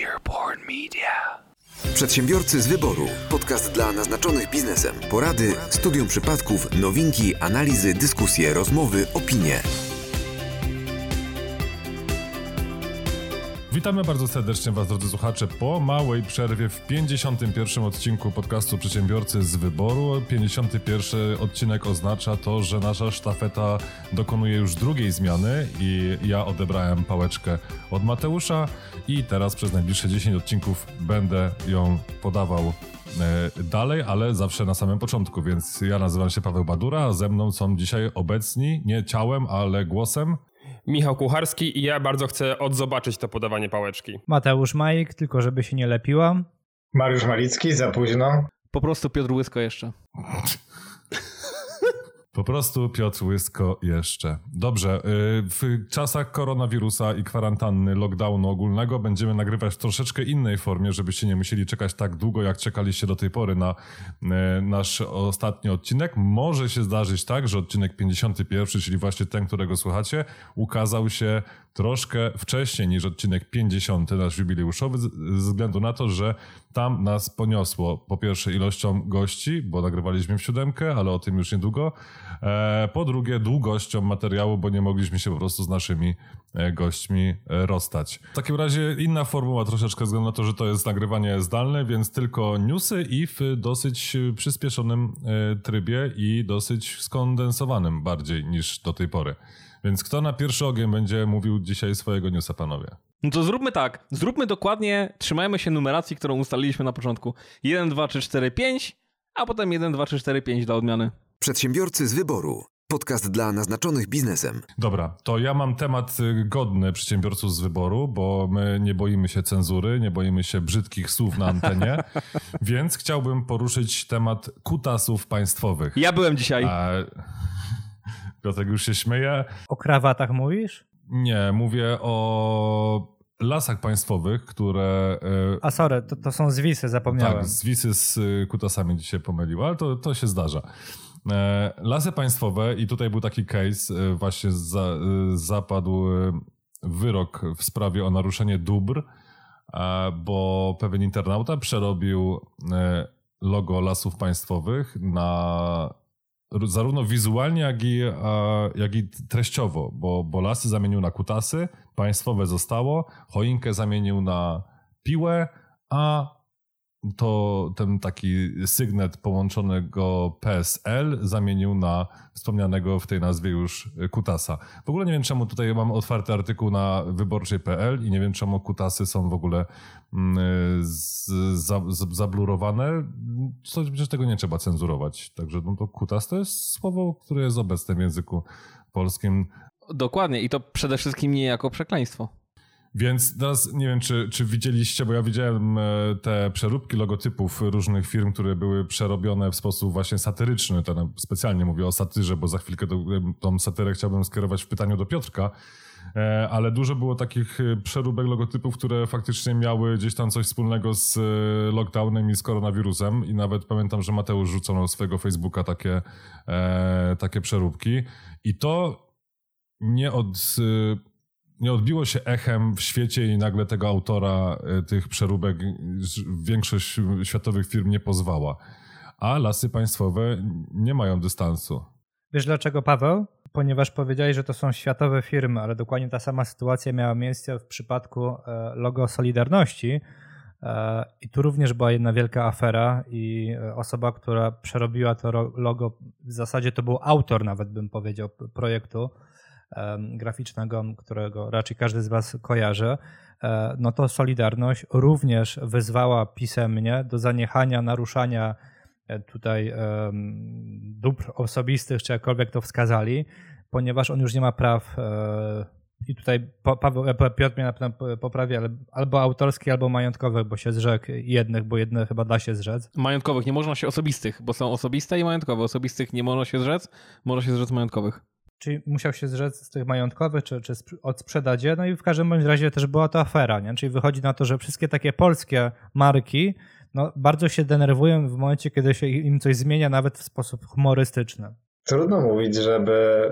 Earborn Media. Przedsiębiorcy z wyboru. Podcast dla naznaczonych biznesem. Porady, studium przypadków, nowinki, analizy, dyskusje, rozmowy, opinie. Witamy bardzo serdecznie Was, drodzy słuchacze, po małej przerwie w 51. odcinku podcastu Przedsiębiorcy z Wyboru. 51. odcinek oznacza to, że nasza sztafeta dokonuje już drugiej zmiany i ja odebrałem pałeczkę od Mateusza i teraz przez najbliższe 10 odcinków będę ją podawał e, dalej, ale zawsze na samym początku, więc ja nazywam się Paweł Badura, ze mną są dzisiaj obecni, nie ciałem, ale głosem. Michał Kucharski i ja bardzo chcę odzobaczyć to podawanie pałeczki. Mateusz Majek, tylko żeby się nie lepiła. Mariusz Malicki, za późno. Po prostu Piotr Łysko jeszcze. Po prostu Piotr Łysko jeszcze. Dobrze, y, w czasach koronawirusa i kwarantanny, lockdownu ogólnego będziemy nagrywać w troszeczkę innej formie, żebyście nie musieli czekać tak długo, jak czekaliście do tej pory na y, nasz ostatni odcinek. Może się zdarzyć tak, że odcinek 51, czyli właśnie ten, którego słuchacie, ukazał się troszkę wcześniej niż odcinek 50, nasz jubileuszowy, ze względu na to, że tam nas poniosło po pierwsze ilością gości, bo nagrywaliśmy w siódemkę, ale o tym już niedługo. E, po drugie długością materiału, bo nie mogliśmy się po prostu z naszymi e, gośćmi e, rozstać. W takim razie inna formuła troszeczkę ze względu na to, że to jest nagrywanie zdalne, więc tylko newsy i w dosyć przyspieszonym trybie i dosyć skondensowanym bardziej niż do tej pory. Więc kto na pierwszy ogień będzie mówił dzisiaj swojego newsa, panowie? No to zróbmy tak. Zróbmy dokładnie, trzymajmy się numeracji, którą ustaliliśmy na początku. 1, 2, 3, 4, 5, a potem 1, 2, 3, 4, 5 dla odmiany. Przedsiębiorcy z wyboru. Podcast dla naznaczonych biznesem. Dobra, to ja mam temat y, godny przedsiębiorców z wyboru, bo my nie boimy się cenzury, nie boimy się brzydkich słów na antenie, więc chciałbym poruszyć temat kutasów państwowych. Ja byłem dzisiaj. A... Piotrek już się śmieje. O krawatach mówisz? Nie, mówię o lasach państwowych, które... E, A sorry, to, to są zwisy, zapomniałem. Tak, zwisy z e, kutasami dzisiaj pomylił, ale to, to się zdarza. E, lasy państwowe i tutaj był taki case, właśnie za, zapadł wyrok w sprawie o naruszenie dóbr, bo pewien internauta przerobił logo lasów państwowych na zarówno wizualnie, jak i, jak i treściowo, bo, bo lasy zamienił na kutasy, państwowe zostało, choinkę zamienił na piłę, a to ten taki sygnet połączonego PSL zamienił na wspomnianego w tej nazwie już Kutasa. W ogóle nie wiem, czemu tutaj mam otwarty artykuł na wyborczej.pl i nie wiem, czemu Kutasy są w ogóle mm, z, z, zablurowane. Coś, przecież tego nie trzeba cenzurować. Także no to Kutas to jest słowo, które jest obecne w języku polskim. Dokładnie i to przede wszystkim nie jako przekleństwo. Więc teraz nie wiem, czy, czy widzieliście, bo ja widziałem e, te przeróbki logotypów różnych firm, które były przerobione w sposób właśnie satyryczny. To specjalnie mówię o satyrze, bo za chwilkę to, tą satyrę chciałbym skierować w pytaniu do Piotrka. E, ale dużo było takich e, przeróbek logotypów, które faktycznie miały gdzieś tam coś wspólnego z lockdownem i z koronawirusem. I nawet pamiętam, że Mateusz rzucał na swojego Facebooka takie, takie przeróbki. I to nie od nie odbiło się echem w świecie i nagle tego autora e, tych przeróbek większość światowych firm nie pozwała. A lasy państwowe nie mają dystansu. Wiesz dlaczego, Paweł? Ponieważ powiedziałeś, że to są światowe firmy, ale dokładnie ta sama sytuacja miała miejsce w przypadku e, logo Solidarności. E, I tu również była jedna wielka afera, i osoba, która przerobiła to logo, w zasadzie to był autor, nawet bym powiedział, projektu graficznego, którego raczej każdy z Was kojarzy, e, no to Solidarność również wyzwała pisemnie do zaniechania naruszania e, tutaj dóbr osobistych, czy jakkolwiek to wskazali, ponieważ on już nie ma praw e, i tutaj Paweł, Piotr mnie na pewno poprawi, ale albo autorskich, albo majątkowych, bo się zrzekł jednych, bo jedne chyba da się zrzec. Majątkowych, nie można się osobistych, bo są osobiste i majątkowe. Osobistych nie można się zrzec, można się zrzec majątkowych czyli musiał się zrzec z tych majątkowych, czy, czy odsprzedać je. No i w każdym bądź razie też była to afera, nie? czyli wychodzi na to, że wszystkie takie polskie marki no, bardzo się denerwują w momencie, kiedy się im coś zmienia, nawet w sposób humorystyczny. Trudno mówić, żeby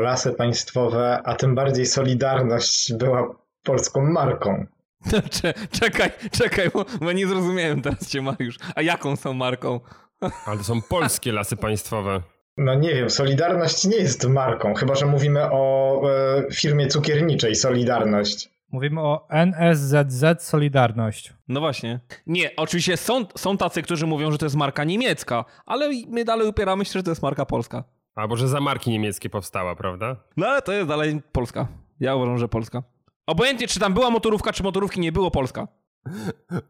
lasy państwowe, a tym bardziej Solidarność była polską marką. Cze- Czekaj, czekaj, bo, bo nie zrozumiałem teraz cię, Mariusz. A jaką są marką? Ale to są polskie lasy państwowe. No nie wiem, Solidarność nie jest marką, chyba że mówimy o e, firmie cukierniczej Solidarność. Mówimy o NSZZ Solidarność. No właśnie. Nie, oczywiście są, są tacy, którzy mówią, że to jest marka niemiecka, ale my dalej upieramy się, że to jest marka polska. Albo że za marki niemieckie powstała, prawda? No ale to jest dalej Polska. Ja uważam, że Polska. Obojętnie, czy tam była motorówka, czy motorówki nie było Polska.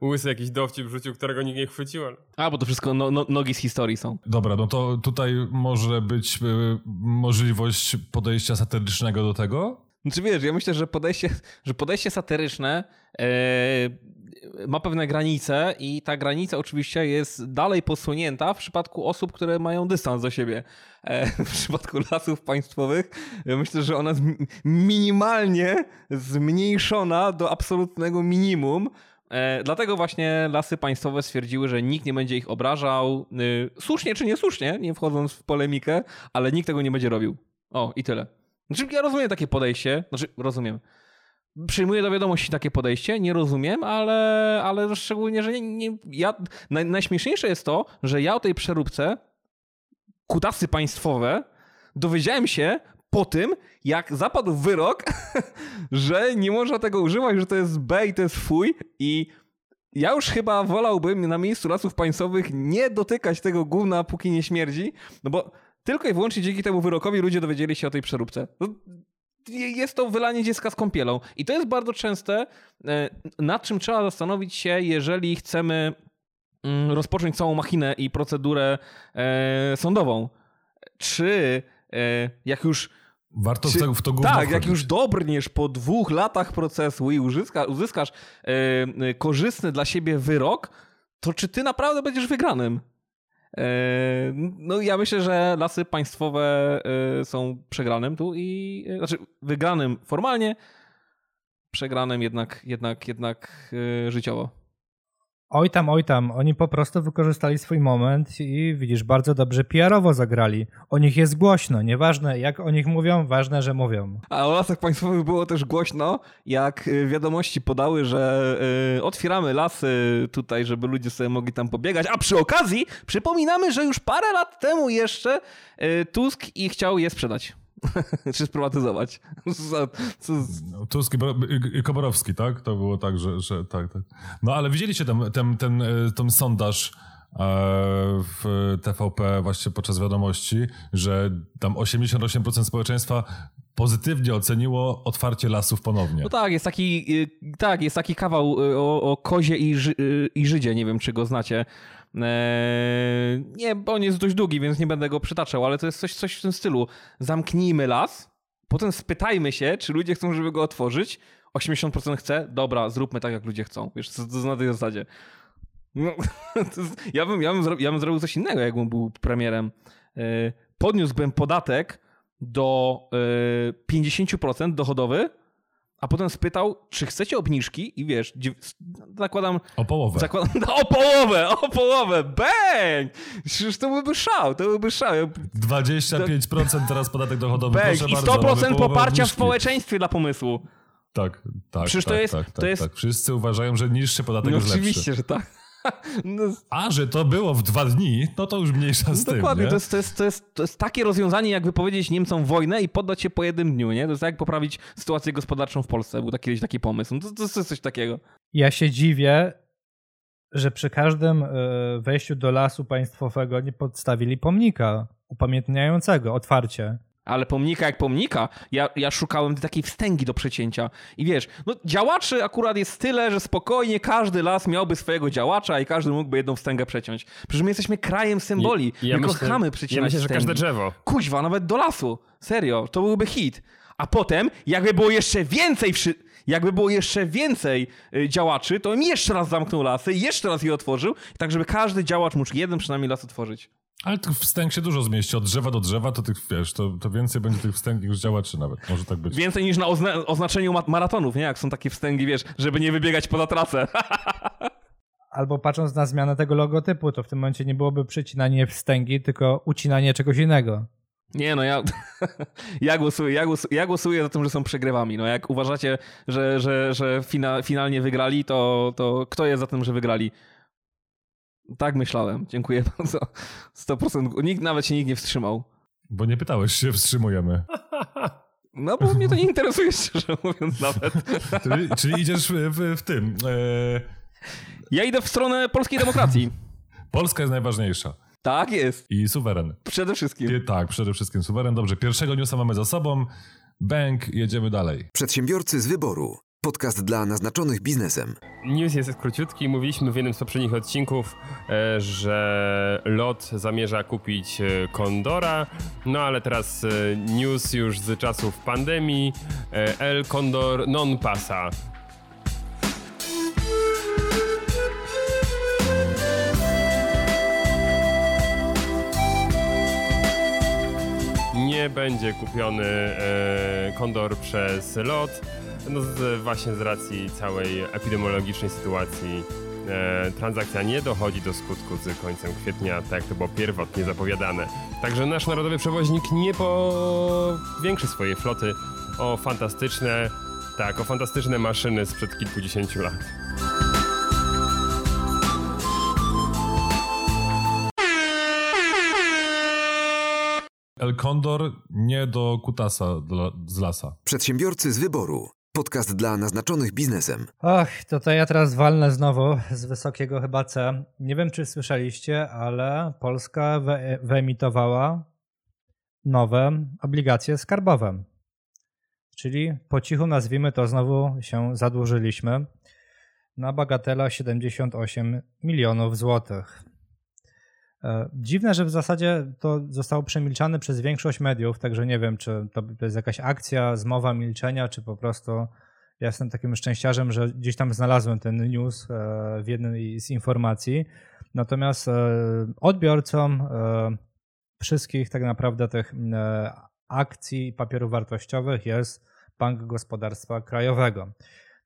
Łysy jakiś dowcip rzucił, którego nikt nie chwycił, ale... A, bo to wszystko no, no, nogi z historii są. Dobra, no to tutaj może być y, możliwość podejścia satyrycznego do tego. Znaczy wiesz, ja myślę, że podejście, że podejście satyryczne e, ma pewne granice i ta granica oczywiście jest dalej posunięta w przypadku osób, które mają dystans do siebie. E, w przypadku lasów państwowych ja myślę, że ona jest mi- minimalnie zmniejszona do absolutnego minimum. E, dlatego właśnie lasy państwowe stwierdziły, że nikt nie będzie ich obrażał. Y, słusznie czy niesłusznie, nie wchodząc w polemikę, ale nikt tego nie będzie robił. O, i tyle. Znaczy, ja rozumiem takie podejście. Znaczy, rozumiem. Przyjmuję do wiadomości takie podejście, nie rozumiem, ale, ale szczególnie, że nie, nie, ja, naj, najśmieszniejsze jest to, że ja o tej przeróbce kutasy państwowe dowiedziałem się po tym, jak zapadł wyrok, że nie można tego używać, że to jest B i to jest fuj i ja już chyba wolałbym na miejscu lasów państwowych nie dotykać tego gówna, póki nie śmierdzi, no bo tylko i wyłącznie dzięki temu wyrokowi ludzie dowiedzieli się o tej przeróbce. No, jest to wylanie dziecka z kąpielą. I to jest bardzo częste, e, nad czym trzeba zastanowić się, jeżeli chcemy mm, rozpocząć całą machinę i procedurę e, sądową. Czy e, jak już Warto czy- w, tego, w to tak, jak wchodzić. już dobrniesz po dwóch latach procesu i uzyska, uzyskasz e, korzystny dla siebie wyrok, to czy ty naprawdę będziesz wygranym? E, no ja myślę, że lasy państwowe są przegranym tu i znaczy wygranym formalnie, przegranym jednak, jednak, jednak życiowo. Oj tam, oj tam, oni po prostu wykorzystali swój moment i widzisz, bardzo dobrze PR-owo zagrali. O nich jest głośno, nieważne jak o nich mówią, ważne, że mówią. A o lasach państwowych było też głośno, jak y, wiadomości podały, że y, otwieramy lasy tutaj, żeby ludzie sobie mogli tam pobiegać. A przy okazji przypominamy, że już parę lat temu jeszcze y, Tusk i chciał je sprzedać. Czy sprywatyzować. No, Tusk i Bo- i- i Koborowski, tak? To było tak, że, że tak, tak. No ale widzieliście ten, ten, ten, e, ten sondaż e, w TVP właśnie podczas wiadomości, że tam 88% społeczeństwa pozytywnie oceniło otwarcie lasów ponownie. No tak, jest taki, y, tak, jest taki kawał y, o, o kozie i, Ży, y, i Żydzie, nie wiem czy go znacie. Eee, nie, bo on jest dość długi, więc nie będę go przytaczał, ale to jest coś, coś w tym stylu. Zamknijmy las, potem spytajmy się, czy ludzie chcą, żeby go otworzyć. 80% chce, dobra, zróbmy tak, jak ludzie chcą. Wiesz, co to na tej zasadzie. No, to jest, ja, bym, ja, bym zro, ja bym zrobił coś innego, jakbym był premierem. Eee, podniósłbym podatek do e, 50% dochodowy, a potem spytał, czy chcecie obniżki i wiesz, zakładam, O połowę. zakładam o połowę, o połowę, bang! Przecież to byłby szał, to byłby szał. Ja- 25% teraz podatek dochodowy. Bang! Proszę I bardzo, mamy 100% połowę poparcia w społeczeństwie dla pomysłu. Tak, tak, Przecież to tak, jest- tak, to tak, jest- tak. Wszyscy uważają, że niższy podatek No jest lepszy. oczywiście, że tak. No, A, że to było w dwa dni, no to już mniejsza z tym, Dokładnie, nie? to jest, to, jest, to, jest, to jest takie rozwiązanie, jak wypowiedzieć Niemcom wojnę i poddać się po jednym dniu, nie? To jest jak poprawić sytuację gospodarczą w Polsce. Był taki, kiedyś taki pomysł. No to, to jest coś takiego. Ja się dziwię, że przy każdym e, wejściu do lasu państwowego nie podstawili pomnika upamiętniającego otwarcie. Ale pomnika jak pomnika, ja, ja szukałem takiej wstęgi do przecięcia. I wiesz, no działaczy akurat jest tyle, że spokojnie każdy las miałby swojego działacza i każdy mógłby jedną wstęgę przeciąć. Przecież my jesteśmy krajem symboli. I ja my myślę- kochamy przecinać Ja myślę, że wstęgi. każde drzewo. Kuźwa, nawet do lasu. Serio, to byłby hit. A potem, jakby było jeszcze więcej wszy... Jakby było jeszcze więcej y, działaczy, to bym jeszcze raz zamknął lasy i jeszcze raz je otworzył, tak żeby każdy działacz mógł jeden przynajmniej las otworzyć. Ale tych wstęg się dużo zmieści. Od drzewa do drzewa to tych, wiesz, to, to więcej będzie tych wstęg niż działaczy nawet. Może tak być. Więcej niż na ozna- oznaczeniu ma- maratonów, nie? Jak są takie wstęgi, wiesz, żeby nie wybiegać poza trasę. Albo patrząc na zmianę tego logotypu, to w tym momencie nie byłoby przycinanie wstęgi, tylko ucinanie czegoś innego. Nie no, ja, ja, głosuję, ja, głosuję, ja głosuję za tym, że są przegrywami. No jak uważacie, że, że, że fina, finalnie wygrali, to, to kto jest za tym, że wygrali? Tak myślałem. Dziękuję bardzo. 100%. Nikt, nawet się nikt nie wstrzymał. Bo nie pytałeś się, wstrzymujemy. No bo mnie to nie interesuje, szczerze mówiąc nawet. Czyli, czyli idziesz w, w, w tym. E... Ja idę w stronę polskiej demokracji. Polska jest najważniejsza. Tak jest. I suweren. Przede wszystkim. Tak, przede wszystkim suweren. Dobrze, pierwszego newsa mamy za sobą. Bank, jedziemy dalej. Przedsiębiorcy z wyboru. Podcast dla naznaczonych biznesem. News jest króciutki. Mówiliśmy w jednym z poprzednich odcinków, e, że LOT zamierza kupić e, Condora, no ale teraz e, news już z czasów pandemii. El Condor non pasa. nie będzie kupiony e, kondor przez LOT, no z, właśnie z racji całej epidemiologicznej sytuacji e, transakcja nie dochodzi do skutku z końcem kwietnia, tak jak to było pierwotnie zapowiadane. Także nasz narodowy przewoźnik nie powiększy swojej floty o fantastyczne, tak, o fantastyczne maszyny sprzed kilkudziesięciu lat. El Condor nie do kutasa dla, z lasa. Przedsiębiorcy z wyboru. Podcast dla naznaczonych biznesem. Ach, to, to ja teraz walnę znowu z wysokiego chyba C. Nie wiem, czy słyszeliście, ale Polska wy wyemitowała nowe obligacje skarbowe. Czyli po cichu nazwijmy to znowu się zadłużyliśmy na bagatela 78 milionów złotych. E, dziwne, że w zasadzie to zostało przemilczane przez większość mediów, także nie wiem, czy to, jest jakaś akcja, zmowa milczenia, czy po prostu ja jestem takim szczęściarzem, że gdzieś tam znalazłem ten news e, w jednej z informacji. Natomiast e, odbiorcom wszystkich tak naprawdę tych akcji papierów wartościowych jest Bank Gospodarstwa Krajowego.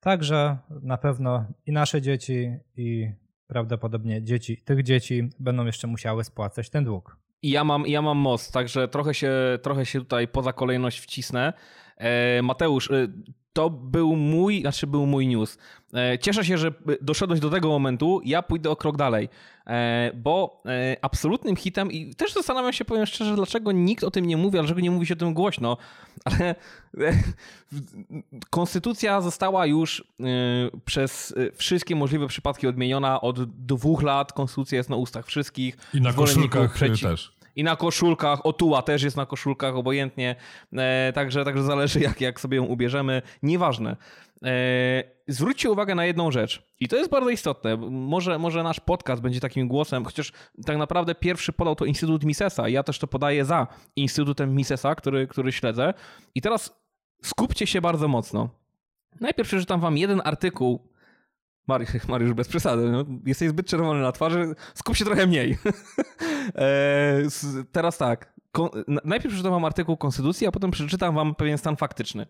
Także na pewno i nasze dzieci, i prawdopodobnie dzieci, tych dzieci będą jeszcze musiały spłacać ten dług. I ja mam, ja mam most, także trochę się, trochę się tutaj poza kolejność wcisnę. E, Mateusz, e, to był mój, znaczy był mój news. E, cieszę się, że doszedłeś do tego momentu. Ja pójdę o krok dalej, e, bo e, absolutnym hitem i też zastanawiam się, powiem szczerze, dlaczego nikt o tym nie mówi, dlaczego nie mówi się o tym głośno, ale konstytucja została już przez wszystkie możliwe przypadki odmieniona. Od dwóch lat konstytucja jest na ustach wszystkich. I na koszulkach przeciw... też i na koszulkach, otuła też jest na koszulkach, obojętnie, e, także, także zależy jak, jak sobie ją ubierzemy, nieważne. E, zwróćcie uwagę na jedną rzecz. I to jest bardzo istotne, może, może nasz podcast będzie takim głosem, chociaż tak naprawdę pierwszy podał to Instytut Misesa, ja też to podaję za Instytutem Misesa, który, który śledzę. I teraz skupcie się bardzo mocno. Najpierw przeczytam wam jeden artykuł Mariusz, Mariusz bez przesady, no, jesteś zbyt czerwony na twarzy, skup się trochę mniej. e, teraz tak, najpierw przeczytam wam artykuł Konstytucji, a potem przeczytam wam pewien stan faktyczny.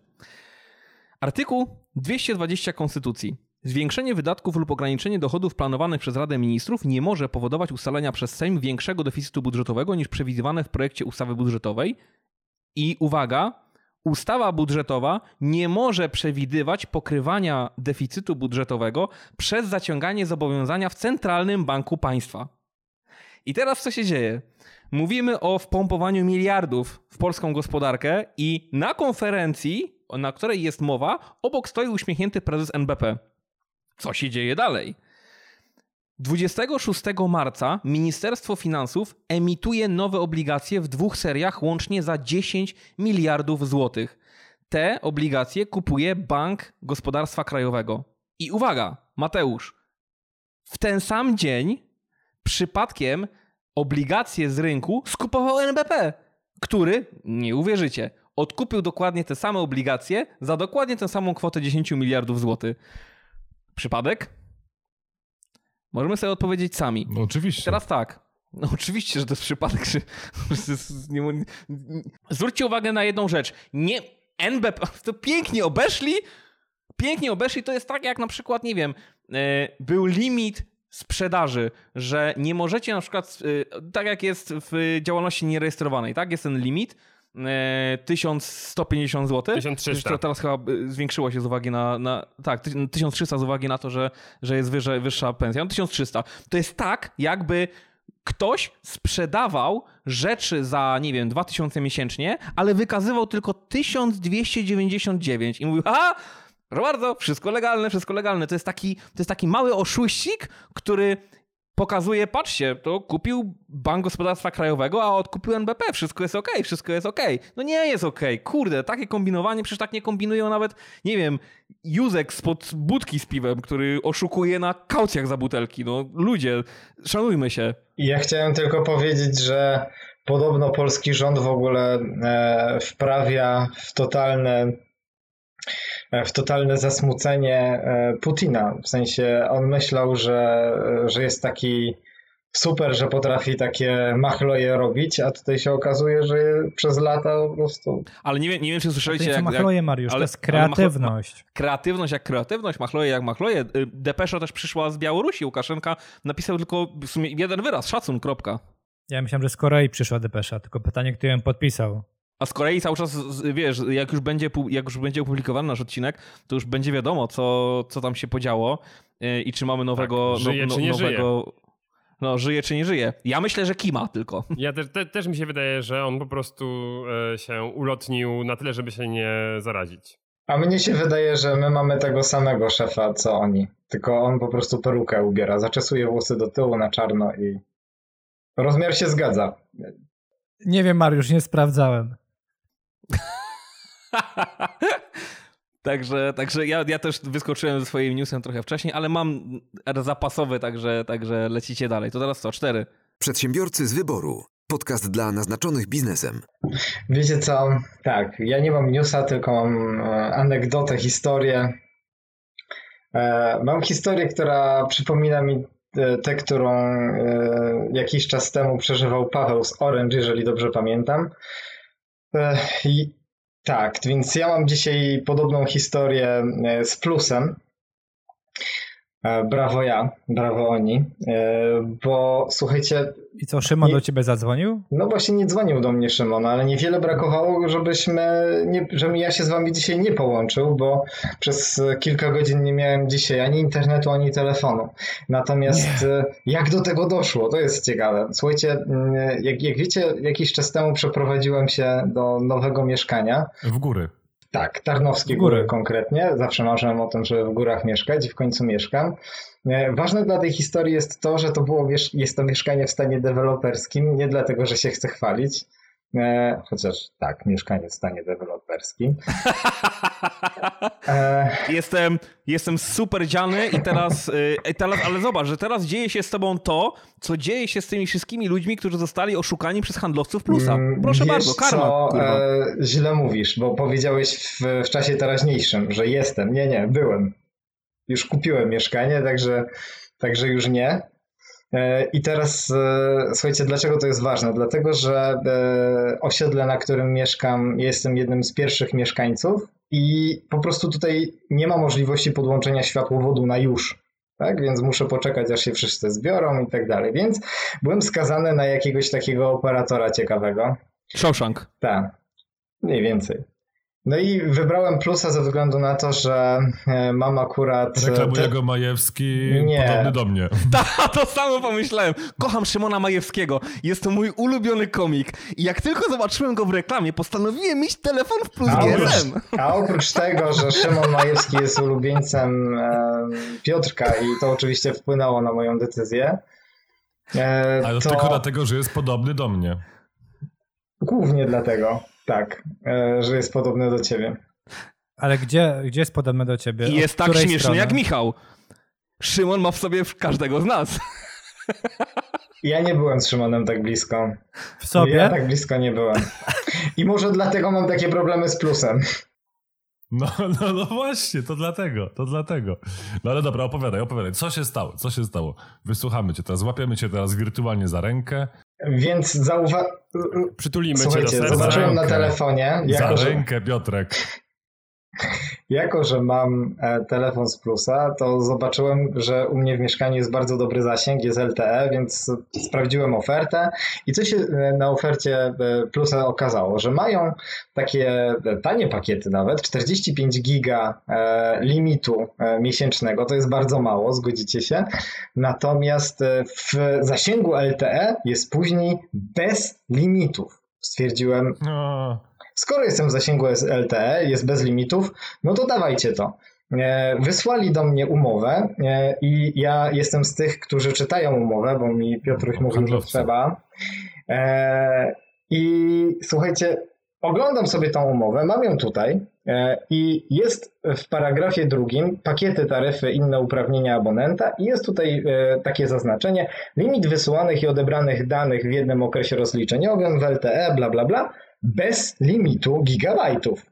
Artykuł 220 Konstytucji. Zwiększenie wydatków lub ograniczenie dochodów planowanych przez Radę Ministrów nie może powodować ustalenia przez Sejm większego deficytu budżetowego niż przewidywane w projekcie ustawy budżetowej. I uwaga, ustawa budżetowa nie może przewidywać pokrywania deficytu budżetowego przez zaciąganie zobowiązania w Centralnym Banku Państwa. I teraz co się dzieje? Mówimy o wpompowaniu miliardów w polską gospodarkę i na konferencji, na której jest mowa, obok stoi uśmiechnięty prezes NBP. Co się dzieje dalej? 26 marca Ministerstwo Finansów emituje nowe obligacje w dwóch seriach łącznie za 10 miliardów złotych. Te obligacje kupuje Bank Gospodarstwa Krajowego. I uwaga, Mateusz, w ten sam dzień przypadkiem obligacje z rynku skupował NBP, który, nie uwierzycie, odkupił dokładnie te same obligacje za dokładnie tę samą kwotę 10 miliardów złotych. Przypadek? Możemy sobie odpowiedzieć sami. No oczywiście. Teraz tak. No oczywiście, że to jest przypadek. Że... Zwróćcie uwagę na jedną rzecz. Nie, NBP, to pięknie obeszli, pięknie obeszli, to jest tak jak na przykład, nie wiem, e, był limit sprzedaży, że nie możecie na przykład, y, tak jak jest w działalności nierejestrowanej, tak? Jest ten limit, e, 1150 zł. 1300. To teraz chyba y, zwiększyło się z uwagi na, na tak, ty- 1300 z uwagi na to, że, że jest wyżej, wyższa pensja. No 1300. To jest tak, jakby ktoś sprzedawał rzeczy za, nie wiem, 2000 miesięcznie, ale wykazywał tylko 1299 i mówił, aha, proszę bardzo, wszystko legalne, wszystko legalne. To jest taki, to jest taki mały oszuścik, który pokazuje, patrzcie, to kupił Bank Gospodarstwa Krajowego, a odkupił NBP, wszystko jest okej, wszystko jest okej. No nie jest okej, kurde, takie kombinowanie, przecież tak nie kombinują nawet, nie wiem, Józek spod budki z piwem, który oszukuje na kaucjach za butelki. No ludzie, szanujmy się. Ja chciałem tylko powiedzieć, że podobno polski rząd w ogóle e, wprawia w totalne, w totalne zasmucenie e, Putina. W sensie on myślał, że, że jest taki super, że potrafi takie machloje robić, a tutaj się okazuje, że przez lata po prostu Ale nie wiem, nie wiem czy To słyszeliście, co jak, jak machloje, Mariusz, ale- to jest ale machlo- kreatywność. kreatywność jak kreatywność, machloje jak machloje. Y, Depesza też przyszła z Białorusi. Łukaszenka napisał tylko w sumie jeden wyraz, szacun, kropka. Ja myślałem, że z Korei przyszła depesza, tylko pytanie, kto ją podpisał. A z Korei cały czas, wiesz, jak już będzie, jak już będzie opublikowany nasz odcinek, to już będzie wiadomo, co, co tam się podziało y, i czy mamy nowego... Tak, żyje czy nie nowego, No, żyje czy nie żyje. Ja myślę, że kima tylko. Ja też, te, też mi się wydaje, że on po prostu e, się ulotnił na tyle, żeby się nie zarazić. A mnie się wydaje, że my mamy tego samego szefa, co oni. Tylko on po prostu perukę ubiera, zaczesuje włosy do tyłu na czarno i rozmiar się zgadza. Nie wiem, Mariusz, nie sprawdzałem. Także, także ja, ja też wyskoczyłem ze swoim newsem trochę wcześniej, ale mam zapasowy, także, także lecicie dalej. To teraz co? Cztery. Przedsiębiorcy z wyboru. Podcast dla naznaczonych biznesem. Wiecie co? Tak, ja nie mam newsa, tylko mam e, anegdotę, historię. E, Mam historię, która przypomina mi e, tę, którą jakiś czas temu przeżywał Paweł z Orange, jeżeli dobrze pamiętam. Tak, więc ja mam dzisiaj podobną historię e, z plusem. E, Brawo ja, brawo oni, E, bo słuchajcie, I co, Szymon Nie- do ciebie zadzwonił? no właśnie nie dzwonił do mnie Szymon, ale niewiele brakowało, żebyśmy, nie, żebym ja się z wami dzisiaj nie połączył, bo przez kilka godzin nie miałem dzisiaj ani internetu, ani telefonu. Natomiast e, jak do tego doszło, to jest ciekawe. Słuchajcie, mm, jak, jak wiecie, jakiś czas temu przeprowadziłem się do nowego mieszkania. W góry. Tak, Tarnowskie W góry. Konkretnie. Zawsze marzyłem o tym, żeby w górach mieszkać i w końcu mieszkam. E, Ważne dla tej historii jest to, że to było, jest to mieszkanie w stanie deweloperskim, nie dlatego, że się chcę chwalić, e, chociaż tak, mieszkanie w stanie deweloperskim. E, Jestem, jestem super dziany i teraz, i teraz, ale zobacz, że teraz dzieje się z tobą to, co dzieje się z tymi wszystkimi ludźmi, którzy zostali oszukani przez handlowców plusa. mm, Proszę wiesz bardzo, karma. Co, kurwa. e, źle mówisz, bo powiedziałeś w, w czasie teraźniejszym, że jestem. Nie, nie, byłem. Już kupiłem mieszkanie, także, także już nie. E, I teraz e, słuchajcie, dlaczego to jest ważne? Dlatego, że e, osiedle, na którym mieszkam, jestem jednym z pierwszych mieszkańców i po prostu tutaj nie ma możliwości podłączenia światłowodu na już. Tak, więc muszę poczekać, aż się wszyscy zbiorą i tak dalej. Więc byłem skazany na jakiegoś takiego operatora ciekawego. Shawshank. Tak, mniej więcej. No i wybrałem plusa ze względu na to, że e, mam akurat. e, Reklamuje te- go Majewski, Nie. podobny do mnie. Ta, to samo pomyślałem. Kocham Szymona Majewskiego. Jest to mój ulubiony komik. I jak tylko zobaczyłem go w reklamie, postanowiłem mieć telefon w plus A oprócz, GSM. a oprócz tego, że Szymon Majewski jest ulubieńcem e, Piotrka i to oczywiście wpłynęło na moją decyzję. E, Ale to tylko dlatego, że jest podobny do mnie. głównie dlatego, tak, e, że jest podobny do ciebie. Ale gdzie, gdzie jest podobne do ciebie? I jest tak śmieszny strony? jak Michał. Szymon ma w sobie każdego z nas. Ja nie byłem z Szymonem tak blisko. W sobie? Ja tak blisko nie byłem. I może dlatego mam takie problemy z plusem. No, no, no właśnie, to dlatego, to dlatego. No ale dobra, opowiadaj, opowiadaj. Co się stało? Co się stało? Wysłuchamy cię teraz, złapiemy cię teraz wirtualnie za rękę. Więc zauwa... Przytulimy cię Słuchajcie, serca. zobaczyłem na Rękę. telefonie, jako za rękę, Piotrek. Jako że mam e, telefon z plusa, to zobaczyłem, że u mnie w mieszkaniu jest bardzo dobry zasięg, jest LTE, więc sprawdziłem ofertę i co się e, na ofercie e, plusa okazało, że mają takie tanie pakiety nawet, 45 giga limitu miesięcznego, to jest bardzo mało, zgodzicie się, natomiast w zasięgu LTE jest później bez limitów. Stwierdziłem, No, skoro jestem w zasięgu LTE, jest bez limitów, no to dawajcie to. E, Wysłali do mnie umowę e, i ja jestem z tych, którzy czytają umowę, bo mi Piotruś mówił, że trzeba. E, I słuchajcie, oglądam sobie tą umowę, mam ją tutaj i jest w paragrafie drugim pakiety, taryfy, inne uprawnienia abonenta i jest tutaj takie zaznaczenie limit wysyłanych i odebranych danych w jednym okresie rozliczeniowym w LTE, bla bla bla, bez limitu gigabajtów.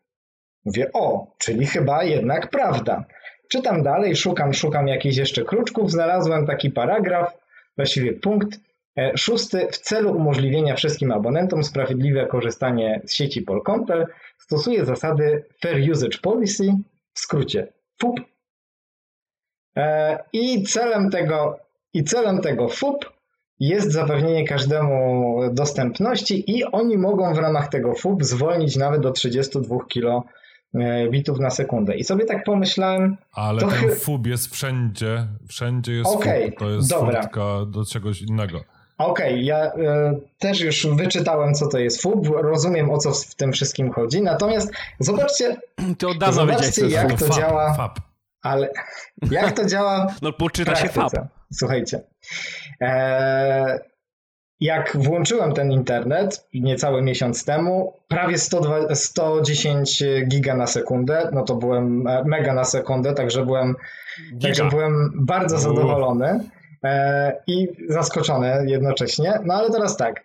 Mówię, o, czyli chyba jednak prawda. Czytam dalej, szukam, szukam jakichś jeszcze kruczków, znalazłem taki paragraf, właściwie punkt e, szósty. W celu umożliwienia wszystkim abonentom sprawiedliwe korzystanie z sieci Polkomtel stosuje zasady Fair Usage Policy, w skrócie FUP. E, I celem tego, i celem tego FUP jest zapewnienie każdemu dostępności i oni mogą w ramach tego FUP zwolnić nawet do 32 kilo e, bitów na sekundę. I sobie tak pomyślałem, ale To ten chy- FUB jest wszędzie. Wszędzie jest Okej, FUB. To jest dobra. furtka do czegoś innego. Okej, ja e, też już wyczytałem, co to jest FUB, rozumiem o co w tym wszystkim chodzi, natomiast zobaczcie, Ty od dawna Zobaczcie, jak FUB. to FAB, działa. FAB. ale jak to działa No w poczyta się FAB. praktyce? Słuchajcie, jak włączyłem ten internet niecały miesiąc temu, prawie 102, 110 giga na sekundę, no to byłem e, mega na sekundę, także byłem Także byłem bardzo zadowolony e, i zaskoczony jednocześnie. No ale teraz tak.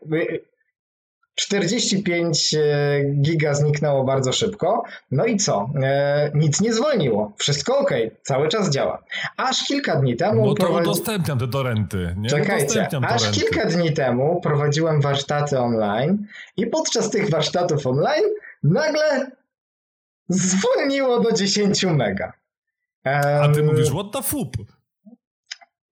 Y, 45 e, giga zniknęło bardzo szybko. No i co? E, nic nie zwolniło. Wszystko ok, cały czas działa. Aż kilka dni temu. No to prowadzi- udostępniam te dorenty. Nie? Czekajcie, aż torenty. kilka dni temu prowadziłem warsztaty online i podczas tych warsztatów online nagle zwolniło do 10 mega. A ty mówisz, what the FUB?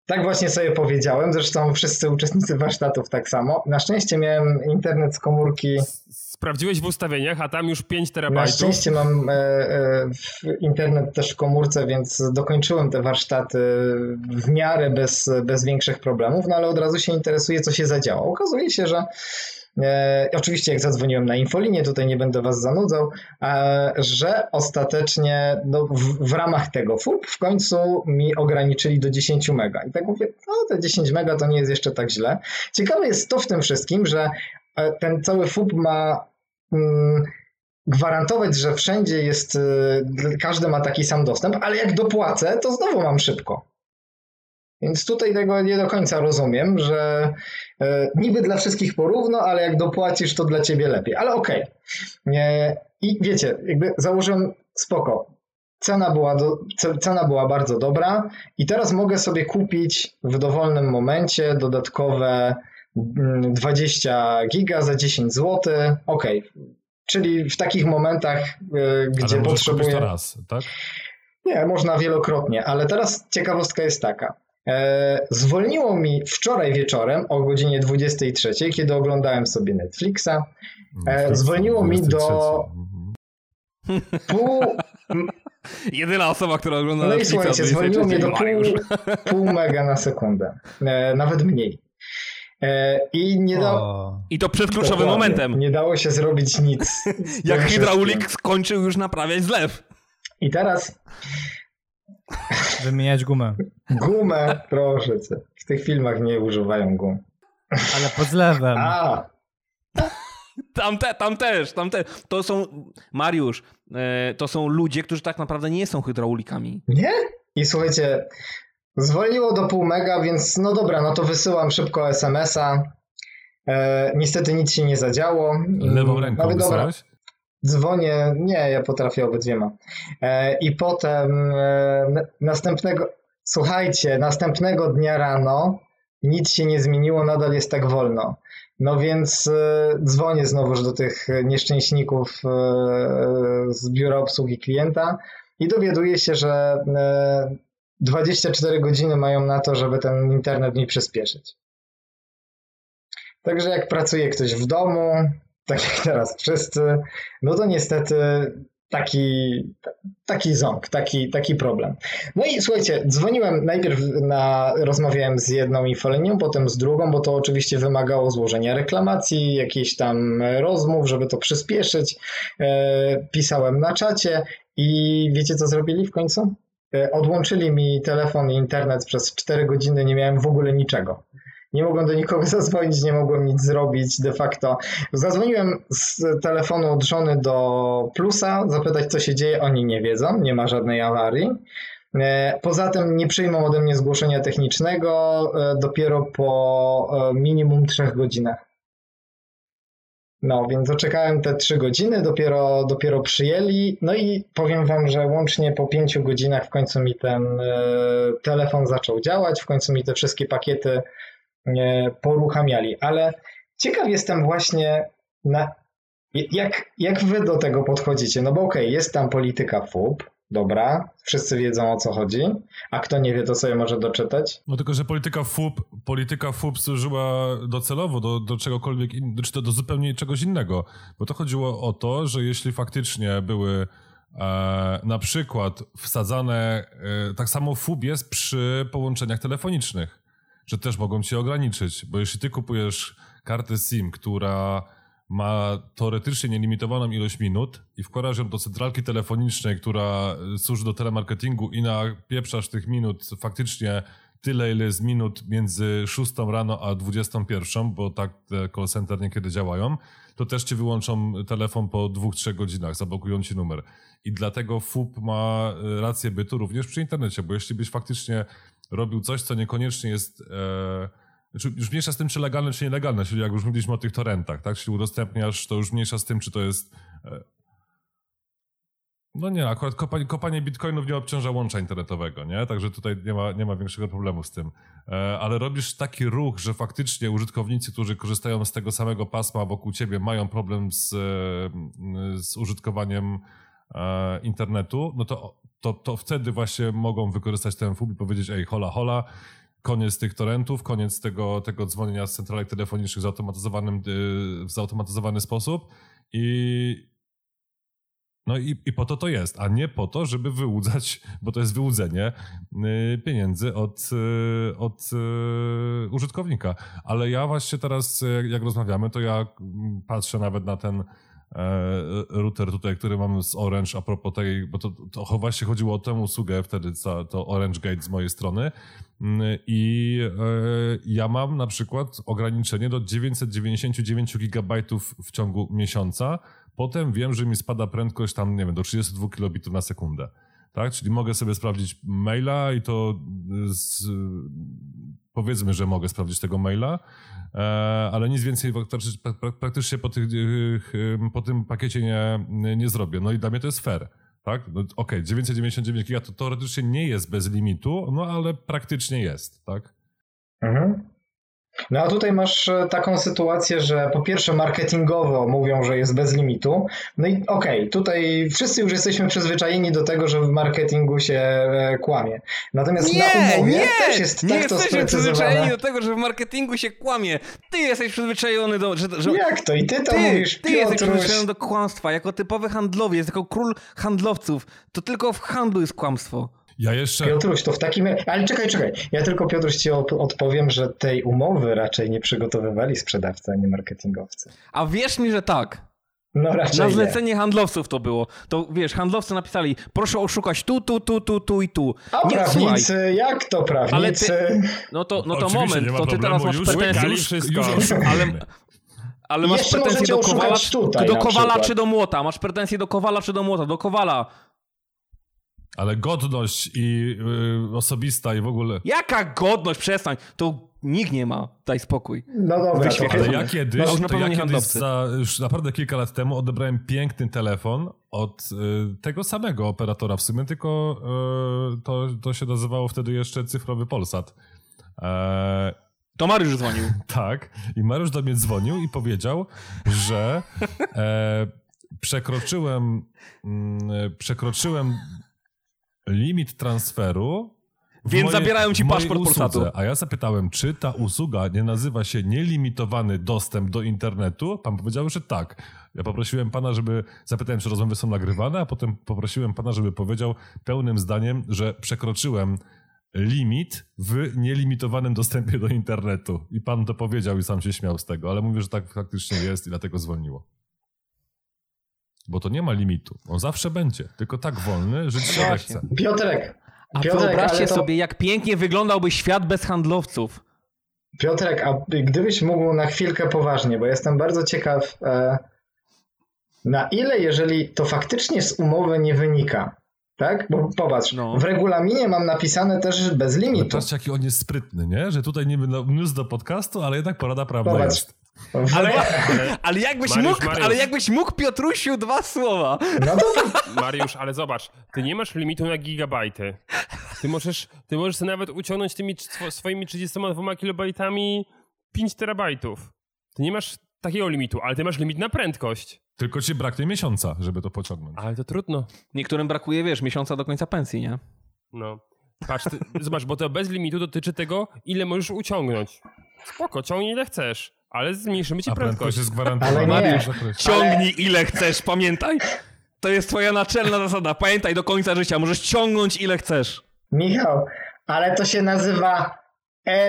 Tak właśnie sobie powiedziałem, zresztą wszyscy uczestnicy warsztatów tak samo. Na szczęście miałem internet z komórki. Sprawdziłeś w ustawieniach, a tam już 5 Na terabajtów. szczęście mam e, e, internet też w komórce, więc dokończyłem te warsztaty w miarę bez, bez większych problemów, no ale od razu się interesuję, co się zadziało. Okazuje się, że e, oczywiście jak zadzwoniłem na infolinię, tutaj nie będę was zanudzał, e, że ostatecznie no, w, w ramach tego FUP w końcu mi ograniczyli do 10 mega. I tak mówię, no te 10 mega to nie jest jeszcze tak źle. Ciekawe jest to w tym wszystkim, że e, ten cały FUP ma mm, gwarantować, że wszędzie jest, każdy ma taki sam dostęp, ale jak dopłacę, to znowu mam szybko. Więc tutaj tego nie do końca rozumiem, że y, niby dla wszystkich porówno, ale jak dopłacisz, to dla ciebie lepiej. Ale okej. Nie, I wiecie, jakby założyłem spoko. Cena była, do, ce- cena była bardzo dobra i teraz mogę sobie kupić w dowolnym momencie dodatkowe mm, 20 giga za 10 zł. Okej, Czyli w takich momentach, Ale gdzie kupić potrzebuję. to raz, tak? Nie, można wielokrotnie, ale teraz ciekawostka jest taka. E, zwolniło mi wczoraj wieczorem o godzinie 23, kiedy oglądałem sobie Netflixa. E, zwolniło mi do- 23. Pół, Jedyna osoba, która ogląda no i Netflixa słuchajcie, od zwolniło mnie do 23 pół, pół mega na sekundę. E, nawet mniej. I nie dało. O, I to przed kluczowym Dokładnie. momentem. Nie dało się zrobić nic. Jak hydraulik skończył już naprawiać zlew. I teraz wymieniać gumę. gumę, proszę cię. W tych filmach nie używają gum. Ale pod zlewem. A, Tam, te, tam też, tam też. To są, Mariusz, e, to są ludzie, którzy tak naprawdę nie są hydraulikami. Nie? I słuchajcie, zwolniło do pół mega, więc no dobra, no to wysyłam szybko SMS-a. E, niestety nic się nie zadziało. Lewą ręką Ale dobra, wysłałeś? Dzwonię, nie, ja potrafię obydwiema. E, I potem e, następnego, słuchajcie, następnego dnia rano nic się nie zmieniło, nadal jest tak wolno. No więc e, dzwonię znowuż do tych nieszczęśników z biura obsługi klienta i dowiaduję się, że 24 godziny mają na to, żeby ten internet mi przyspieszyć. Także jak pracuje ktoś w domu, tak jak teraz wszyscy, no to niestety taki, taki ząg, taki, taki problem. No i słuchajcie, dzwoniłem najpierw na, rozmawiałem z jedną infolinią, potem z drugą, bo to oczywiście wymagało złożenia reklamacji, jakichś tam rozmów, żeby to przyspieszyć. E, pisałem na czacie i wiecie co zrobili w końcu? E, odłączyli mi telefon i internet przez 4 godziny, nie miałem w ogóle niczego. Nie mogłem do nikogo zadzwonić, nie mogłem nic zrobić de facto. Zadzwoniłem z telefonu od żony do plusa, zapytać co się dzieje, oni nie wiedzą, nie ma żadnej awarii. E, poza tym nie przyjmą ode mnie zgłoszenia technicznego e, dopiero po minimum 3 godzinach. No, więc zaczekałem te trzy godziny, dopiero, dopiero przyjęli. No i powiem wam, że łącznie po pięciu godzinach w końcu mi ten e, telefon zaczął działać, w końcu mi te wszystkie pakiety e, poruchamiali. Ale ciekaw jestem właśnie, na, jak, jak wy do tego podchodzicie. No bo okej, okay, jest tam polityka FUB, Dobra, wszyscy wiedzą o co chodzi, a kto nie wie, to sobie może doczytać. No tylko, że polityka FUB, polityka FUB służyła docelowo do, do czegokolwiek, in, czy to do zupełnie czegoś innego. Bo to chodziło o to, że jeśli faktycznie były e, na przykład wsadzane, e, tak samo FUB jest przy połączeniach telefonicznych, że też mogą cię ograniczyć, bo jeśli ty kupujesz kartę SIM, która ma teoretycznie nielimitowaną ilość minut i wkładasz ją do centralki telefonicznej, która służy do telemarketingu i napieprzasz tych minut faktycznie tyle, ile jest minut między 6 rano a 21, bo tak te call center niekiedy działają, to też ci wyłączą telefon po 2-3 godzinach, zablokują ci numer. I dlatego FUP ma rację bytu również przy internecie, bo jeśli byś faktycznie robił coś, co niekoniecznie jest... E, znaczy, już mniejsza z tym, czy legalne, czy nielegalne, czyli jak już mówiliśmy o tych torrentach, tak? Czyli udostępniasz, to już mniejsza z tym, czy to jest. E, no nie, akurat kopanie, kopanie bitcoinów nie obciąża łącza internetowego, nie? Także tutaj nie ma, nie ma większego problemu z tym. E, ale robisz taki ruch, że faktycznie użytkownicy, którzy korzystają z tego samego pasma wokół ciebie, mają problem z, e, z użytkowaniem internetu, no to, to, to wtedy właśnie mogą wykorzystać ten FUB i powiedzieć, ej, hola, hola, koniec tych torrentów, koniec tego, tego dzwonienia z centralek telefonicznych w zautomatyzowanym, y, w zautomatyzowany sposób i no i, i po to to jest, a nie po to, żeby wyłudzać, bo to jest wyłudzenie y, pieniędzy od, y, od użytkownika. Ale ja właśnie teraz, jak rozmawiamy, to ja patrzę nawet na ten router tutaj, który mam z Orange a propos tej, bo to, to właśnie chodziło o tę usługę wtedy, to Orange Gate z mojej strony mm, i e, ja mam na przykład ograniczenie do 999 GB w ciągu miesiąca, potem wiem, że mi spada prędkość tam, nie wiem, do 32 kilobitów na sekundę. Tak? Czyli mogę sobie sprawdzić maila i to z, powiedzmy, że mogę sprawdzić tego maila, e, ale nic więcej praktycznie po, tych, po tym pakiecie nie, nie zrobię. No i dla mnie to jest fair. Tak? No, Okej, okay, 999 giga to teoretycznie nie jest bez limitu, no ale praktycznie jest, tak? Mhm. No a tutaj masz e, taką sytuację, że po pierwsze marketingowo mówią, że jest bez limitu. No i okej, okay, tutaj wszyscy już jesteśmy przyzwyczajeni do tego, że w marketingu się e, kłamie. Natomiast nie, na umowie nie, też jest nie tak to jesteśmy przyzwyczajeni do tego, że w marketingu się kłamie. Ty jesteś przyzwyczajony do... Że, że... Jak to? I ty to ty, mówisz, Ty Piotruś. jesteś przyzwyczajony do kłamstwa. Jako typowy handlowiec, jako król handlowców. To tylko w handlu jest kłamstwo. Ja jeszcze. Piotruś, to w takim. Ale czekaj, czekaj. Ja tylko Piotruś ci odpowiem, że tej umowy raczej nie przygotowywali sprzedawcy, a nie marketingowcy. A wierz mi, że tak. No raczej Na zlecenie nie. handlowców to było. To wiesz, handlowcy napisali, proszę oszukać tu, tu, tu, tu, tu i tu. A nie, prawnicy, słuchaj. jak to prawnicy? Ty, no to, no to moment, to ty teraz masz pretensje. Już, ale, ale masz pretensje do Kowala, tutaj, do Kowala czy do Młota? Masz pretensje do Kowala czy do Młota? Do Kowala. Ale godność i y, osobista i w ogóle. Jaka godność? Przestań. To nikt nie ma. Daj spokój. No dobra. Ale ja kiedyś, no, to ja kiedyś za, już naprawdę kilka lat temu odebrałem piękny telefon od y, tego samego operatora w sumie, tylko y, to, to się nazywało wtedy jeszcze cyfrowy Polsat. E, to Mariusz dzwonił. tak. I Mariusz do mnie dzwonił i powiedział, że e, przekroczyłem, mm, przekroczyłem limit transferu. Więc zabierają ci paszport. Polsatu. A ja zapytałem, czy ta usługa nie nazywa się nielimitowany dostęp do internetu? Pan powiedział, że tak. Ja poprosiłem pana, żeby. Zapytałem, czy rozmowy są nagrywane, a potem poprosiłem pana, żeby powiedział pełnym zdaniem, że przekroczyłem limit w nielimitowanym dostępie do internetu. I pan to powiedział i sam się śmiał z tego, ale mówię, że tak faktycznie jest i dlatego zwolniło. Bo to nie ma limitu. On zawsze będzie, tylko tak wolny, że ci się Właśnie. chce. Piotrek, A Piotrek, wyobraźcie to- sobie, jak pięknie wyglądałby świat bez handlowców. Piotrek, a gdybyś mógł na chwilkę poważnie, bo jestem bardzo ciekaw, e, na ile, jeżeli to faktycznie z umowy nie wynika, tak? Bo popatrz, No. w regulaminie mam napisane też bez limitu. patrzcie, jaki on jest sprytny, nie? Że tutaj niby no, news do podcastu, ale jednak porada prawda Popatrz. jest. Ale, ale, jakbyś Mariusz, mógł, Mariusz. ale jakbyś mógł, Piotrusiu, dwa słowa. No to Mariusz, ale zobacz, ty nie masz limitu na gigabajty. Ty możesz, ty możesz sobie nawet uciągnąć tymi swo- swoimi 32 kilobajtami 5 terabajtów. Ty nie masz takiego limitu, ale ty masz limit na prędkość. Tylko ci braknie miesiąca, żeby to pociągnąć. Ale to trudno. Niektórym brakuje, wiesz, miesiąca do końca pensji, nie? No. Patrz, ty, zobacz, bo to bez limitu dotyczy tego, ile możesz uciągnąć. Spoko, ciągnij ile chcesz, ale zmniejszymy ci A prędkość prędkość. jest gwarantowana. Ale nie. w zakresie. Ciągnij ile chcesz, pamiętaj. To jest twoja naczelna zasada. Pamiętaj do końca życia, możesz ciągnąć ile chcesz. Michał, ale to się nazywa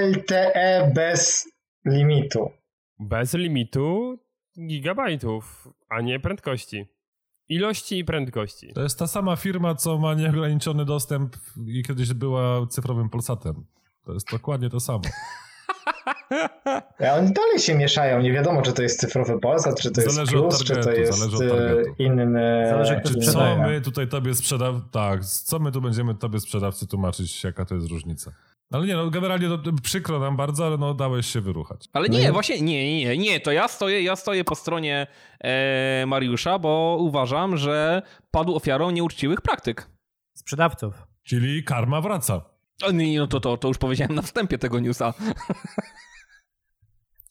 LTE bez limitu. Bez limitu gigabajtów, a nie prędkości. Ilości i prędkości. To jest ta sama firma, co ma nieograniczony dostęp i kiedyś była cyfrowym Polsatem. To jest dokładnie to samo. A oni dalej się mieszają. Nie wiadomo, czy to jest cyfrowy Polsat, czy to jest Zależy od Plus, czy to targetu, jest zależy od e, targetu. inny. Zależy, kto Czy inny- co my tutaj tobie sprzedaw... Tak, co my tu będziemy tobie sprzedawcy tłumaczyć, jaka to jest różnica. Ale nie, no generalnie to, przykro nam bardzo, ale no dałeś się wyruchać. Ale nie, właśnie nie, nie, nie, to ja stoję, ja stoję po stronie e, Mariusza, bo uważam, że padł ofiarą nieuczciwych praktyk. Sprzedawców. Czyli karma wraca. O, nie, no to, to, to już powiedziałem na wstępie tego newsa.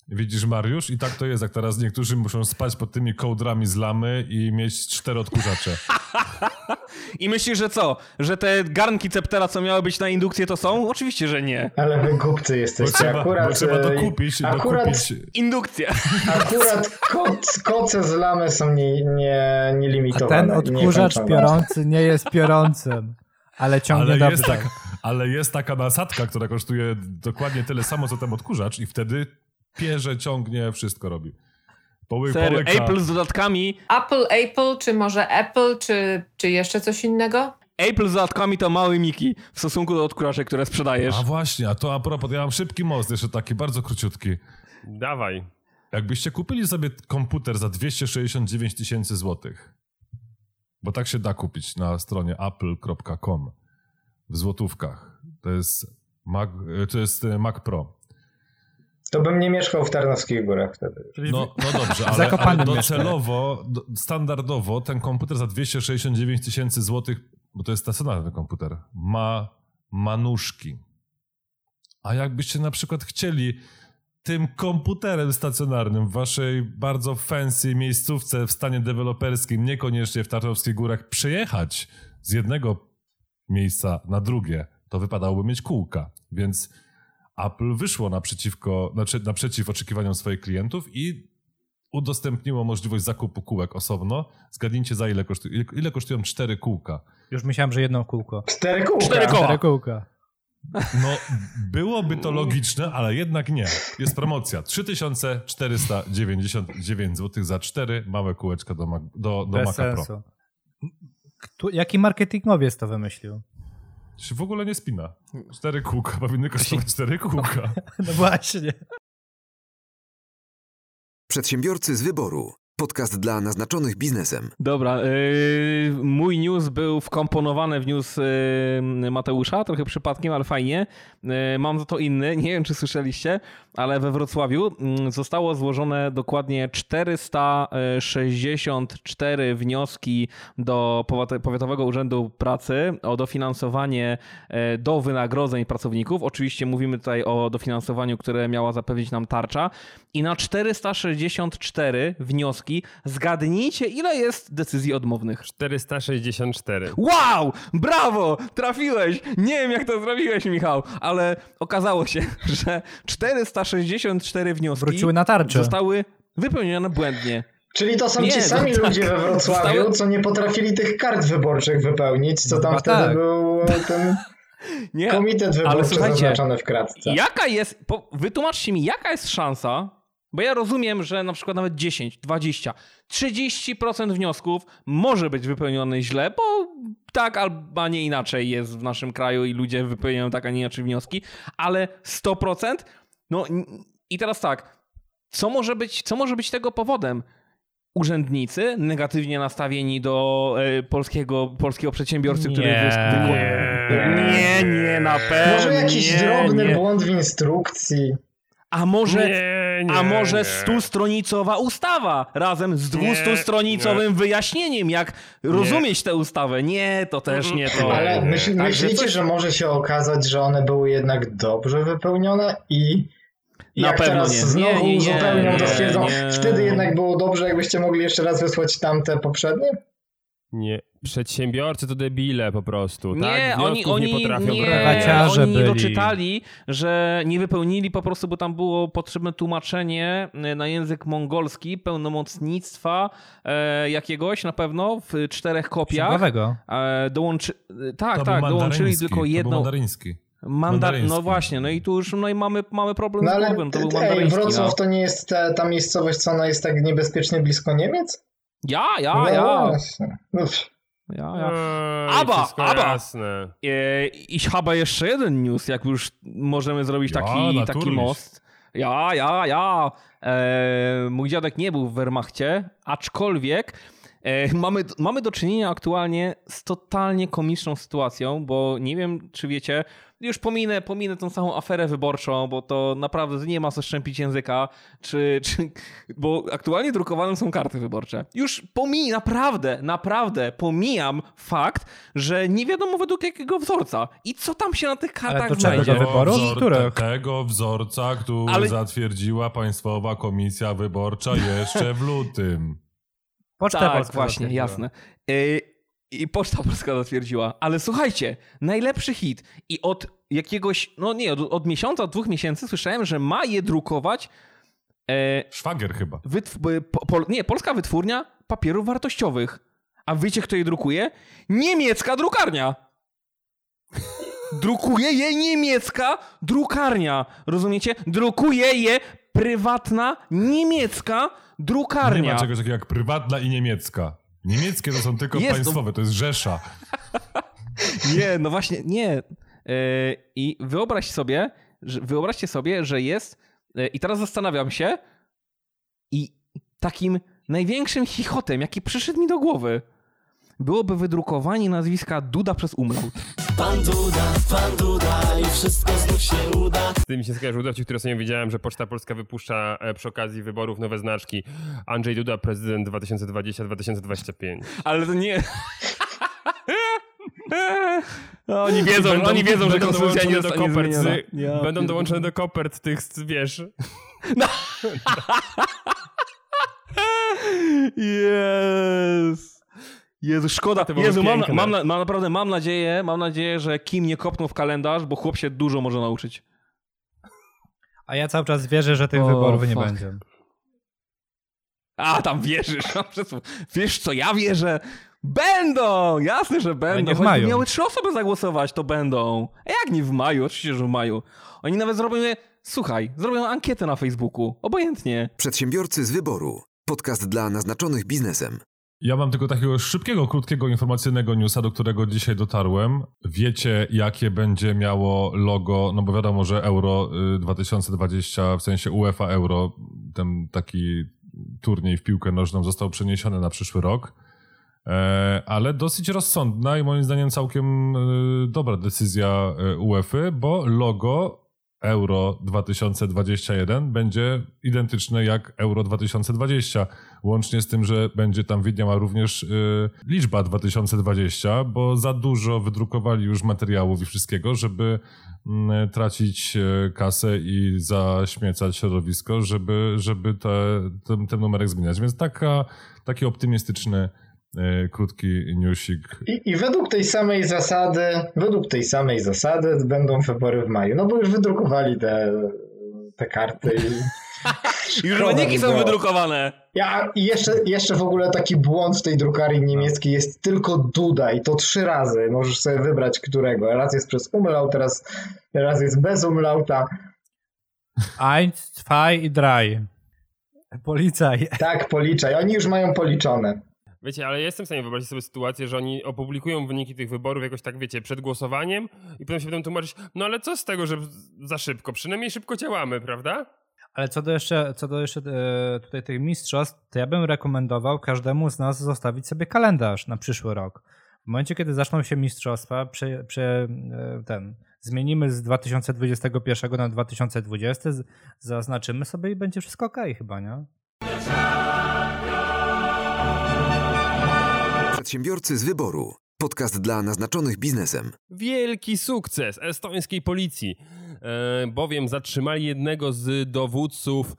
Widzisz, Mariusz? I tak to jest, jak teraz niektórzy muszą spać pod tymi kołdrami z lamy i mieć cztery odkurzacze. I myślisz, że co? Że te garnki Ceptera, co miały być na indukcję, to są? Oczywiście, że nie. Ale wy głupcy Bo jesteście. trzeba, akurat, bo trzeba e, dokupić, akurat, dokupić. Indukcja. akurat koc, koce z lamy są nie, nie, A nielimitowane. ten odkurzacz niekończone. piorący nie jest piorącym, ale ciągnie Ale dobrze. jest, tak- ale jest taka nasadka, która kosztuje dokładnie tyle samo, co ten odkurzacz i wtedy pierze, ciągnie, wszystko robi. Poły, Serio, połyka. Apple z dodatkami. Apple, Apple, czy może Apple, czy, czy jeszcze coś innego? Apple z dodatkami to mały Miki w stosunku do odkurzaczy, które sprzedajesz. A właśnie, a to a propos, ja mam szybki most, jeszcze taki bardzo króciutki. Dawaj. Jakbyście kupili sobie komputer za 269 tysięcy złotych, bo tak się da kupić na stronie apple.com w złotówkach. To jest Mac, to jest e, Mac Pro. To bym nie mieszkał w Tarnowskich Górach wtedy. No, no dobrze, ale, ale docelowo, do, standardowo ten komputer za 269 tysięcy złotych, bo to jest stacjonarny komputer, ma manuszki. A jakbyście na przykład chcieli tym komputerem stacjonarnym w waszej bardzo fancy miejscówce w stanie deweloperskim, niekoniecznie w Tarnowskich Górach, przejechać z jednego miejsca na drugie, to wypadałoby mieć kółka. Więc Apple wyszło naprzeciwko, znaczy naprzeciw oczekiwaniom swoich klientów i udostępniło możliwość zakupu kółek osobno. Zgadnijcie za ile kosztują, ile, ile kosztują cztery kółka. Już myślałem, że jedno kółko. Cztery kółka. Cztery koła. Cztery kółka. No, byłoby to logiczne, ale jednak nie. Jest promocja. 3499 zł za cztery małe kółeczka do, Mac, do, do Bez Maca Pro. sensu. Kto, jaki marketingowiec to wymyślił? Się w ogóle nie spina. Cztery kółka, powinny kosztować cztery kółka. No właśnie. Przedsiębiorcy z wyboru. Podcast dla naznaczonych biznesem. Dobra, yy, mój news był wkomponowany w news yy, Mateusza, trochę przypadkiem, ale fajnie. Yy, mam za to inny, nie wiem czy słyszeliście, ale we Wrocławiu yy, zostało złożone dokładnie 464 wnioski do Powiat- Powiatowego Urzędu Pracy o dofinansowanie yy, do wynagrodzeń pracowników. Oczywiście mówimy tutaj o dofinansowaniu, które miała zapewnić nam tarcza. I na 464 wnioski wnioski. Zgadnijcie, ile jest decyzji odmownych. 464. Wow! Brawo! Trafiłeś! Nie wiem, jak to zrobiłeś, Michał, ale okazało się, że 464 wnioski Wróciły na tarczę. zostały wypełnione błędnie. Czyli to są Nie, ci sami no tak. ludzie we Wrocławiu, Zostały- co nie potrafili tych kart wyborczych wypełnić, co tam No wtedy tak. był e, ten Nie, komitet ale wyborczy słuchajcie, zaznaczony w kratce. Jaka jest, po, wytłumaczcie mi, jaka jest szansa, bo ja rozumiem, że na przykład nawet 10, 20, 30% wniosków może być wypełnione źle, bo tak albo a nie inaczej jest w naszym kraju i ludzie wypełniają tak, a nie inaczej wnioski, ale 100%? No i teraz tak, co może być, co może być tego powodem? Urzędnicy negatywnie nastawieni do e, polskiego, polskiego przedsiębiorcy, który Nie. wysk- wyko- nie, nie, na pewno. Może jakiś nie, drobny nie. błąd w instrukcji. A może, Nie, nie, a może nie. stustronicowa ustawa razem z dwustustronicowym wyjaśnieniem, jak rozumieć tę ustawę? Nie, to też nie to. Ale myśl, myślicie, coś- że może się okazać, że one były jednak dobrze wypełnione i i Na jak pewno teraz nie. znowu Nie, nie, uzupełnią, nie, to stwierdzą, nie. wtedy jednak było dobrze, jakbyście mogli jeszcze raz wysłać tamte poprzednie? Nie. Przedsiębiorcy to debile po prostu. Nie, tak? oni, oni, nie potrafią nie, oni nie byli. doczytali, że nie wypełnili po prostu, bo tam było potrzebne tłumaczenie e, na język mongolski pełnomocnictwa e, jakiegoś na pewno w czterech kopiach. E, dołączy... e, Tak, To tak, dołączyli tylko To był jedną... mandaryński. Mandar... Mandaryński. No właśnie, no i tu już no i mamy, mamy problem No z ale głową, to był ej, mandaryński. Wrocław no. to nie jest ta, ta miejscowość, co ona jest tak niebezpiecznie blisko Niemiec? Ja, ja, no ja, właśnie. Uf. Ja, ja. Ej, aba. jasne. E, I chyba jeszcze jeden news, jak już możemy zrobić Ja, taki, taki most. Ja, ja, ja. E, mój dziadek nie był w Wehrmachcie, aczkolwiek e, mamy, mamy do czynienia aktualnie z totalnie komiczną sytuacją, bo nie wiem, czy wiecie, już pominę, pominę tą całą aferę wyborczą, bo to naprawdę nie ma co szczępić języka, czy, czy, bo aktualnie drukowane są karty wyborcze. Już pomij, naprawdę, naprawdę pomijam fakt, że nie wiadomo według jakiego wzorca i co tam się na tych kartach czego znajdzie. do wyborów? Wzor-? Tego wzorca, który Ale- zatwierdziła Państwowa Komisja Wyborcza jeszcze w lutym. Poczta tak, Polska właśnie, jasne. Y, I Poczta Polska zatwierdziła. Ale słuchajcie, najlepszy hit. I od jakiegoś, no nie, od, od miesiąca, od dwóch miesięcy słyszałem, że ma je drukować e, Szwagier chyba. wytw- y, po, pol, nie, polska wytwórnia papierów wartościowych. A wiecie, kto je drukuje? Niemiecka drukarnia. Drukuje je niemiecka drukarnia. Rozumiecie? Drukuje je prywatna niemiecka Nie drukarnia. ma czegoś takiego jak prywatna i niemiecka. Niemieckie to są tylko Jest, to- państwowe, to jest Rzesza. Nie, no właśnie, nie. E, I wyobraź sobie, wyobraźcie sobie, że jest. e, I teraz zastanawiam się. I takim największym chichotem, jaki przyszedł mi do głowy, byłoby wydrukowanie nazwiska Duda przez umlaut. Z tym mi się skojarzył dowcip, który sobie widziałem, że Poczta Polska wypuszcza e, przy okazji wyborów nowe znaczki. Andrzej Duda, prezydent 2020-2025. Ale to nie. No, oni wiedzą, Będą- oni wiedzą, że będą konstytucja nie do kopert, Ja Będą pierdolę. dołączone do kopert tych, wiesz... Yes. Jezu, szkoda. Jezu, mam, mam, mam naprawdę mam nadzieję, mam nadzieję, że Kim nie kopnął w kalendarz, bo chłop się dużo może nauczyć. A ja cały czas wierzę, że tych O, wyborów nie fuck. będzie. A, tam wierzysz. Wiesz co, ja wierzę. Będą! Jasne, że będą. nie w maju. miały trzy osoby zagłosować, to będą. A jak nie w maju? Oczywiście, że w maju. Oni nawet zrobią, słuchaj, zrobią ankietę na Facebooku. Obojętnie. Przedsiębiorcy z wyboru. Podcast dla naznaczonych biznesem. Ja mam tylko takiego szybkiego, krótkiego, informacyjnego newsa, do którego dzisiaj dotarłem. Wiecie, jakie będzie miało logo, no bo wiadomo, że Euro y, 2020, w sensie UEFA Euro, ten taki turniej w piłkę nożną został przeniesiony na przyszły rok. E, ale dosyć rozsądna i moim zdaniem całkiem y, dobra decyzja y, UEFA, bo logo Euro 2021 będzie identyczne jak Euro 2020. Łącznie z tym, że będzie tam widniała również y, liczba 2020, bo za dużo wydrukowali już materiałów i wszystkiego, żeby y, tracić y, kasę i zaśmiecać środowisko, żeby, żeby te, ten, ten numerek zmieniać. Więc taka, taki optymistyczny E, krótki newsik. I, I, według tej samej zasady, według tej samej zasady będą wybory w maju. No bo już wydrukowali te, te karty i. już wyniki są wydrukowane. Ja, I jeszcze, jeszcze w ogóle taki błąd w tej drukarni niemieckiej jest tylko Duda i to trzy razy. Możesz sobie wybrać którego. Raz jest przez umlaut, teraz raz jest bez umlauta. Eins, zwei i drei. Policaj. Tak, policzaj. Oni już mają policzone. Wiecie, ale jestem w stanie wyobrazić sobie sytuację, że oni opublikują wyniki tych wyborów jakoś tak, wiecie, przed głosowaniem i potem się będą tłumaczyć, no ale co z tego, że za szybko? Przynajmniej szybko działamy, prawda? Ale co do jeszcze, co do jeszcze e, tutaj tych mistrzostw, to ja bym rekomendował każdemu z nas zostawić sobie kalendarz na przyszły rok. W momencie, kiedy zaczną się mistrzostwa, prze, prze, e, ten, zmienimy z 2021 na 2020, zaznaczymy sobie i będzie wszystko ok, chyba, nie? Przedsiębiorcy z wyboru. Podcast dla naznaczonych biznesem. Wielki sukces estońskiej policji, bowiem zatrzymali jednego z dowódców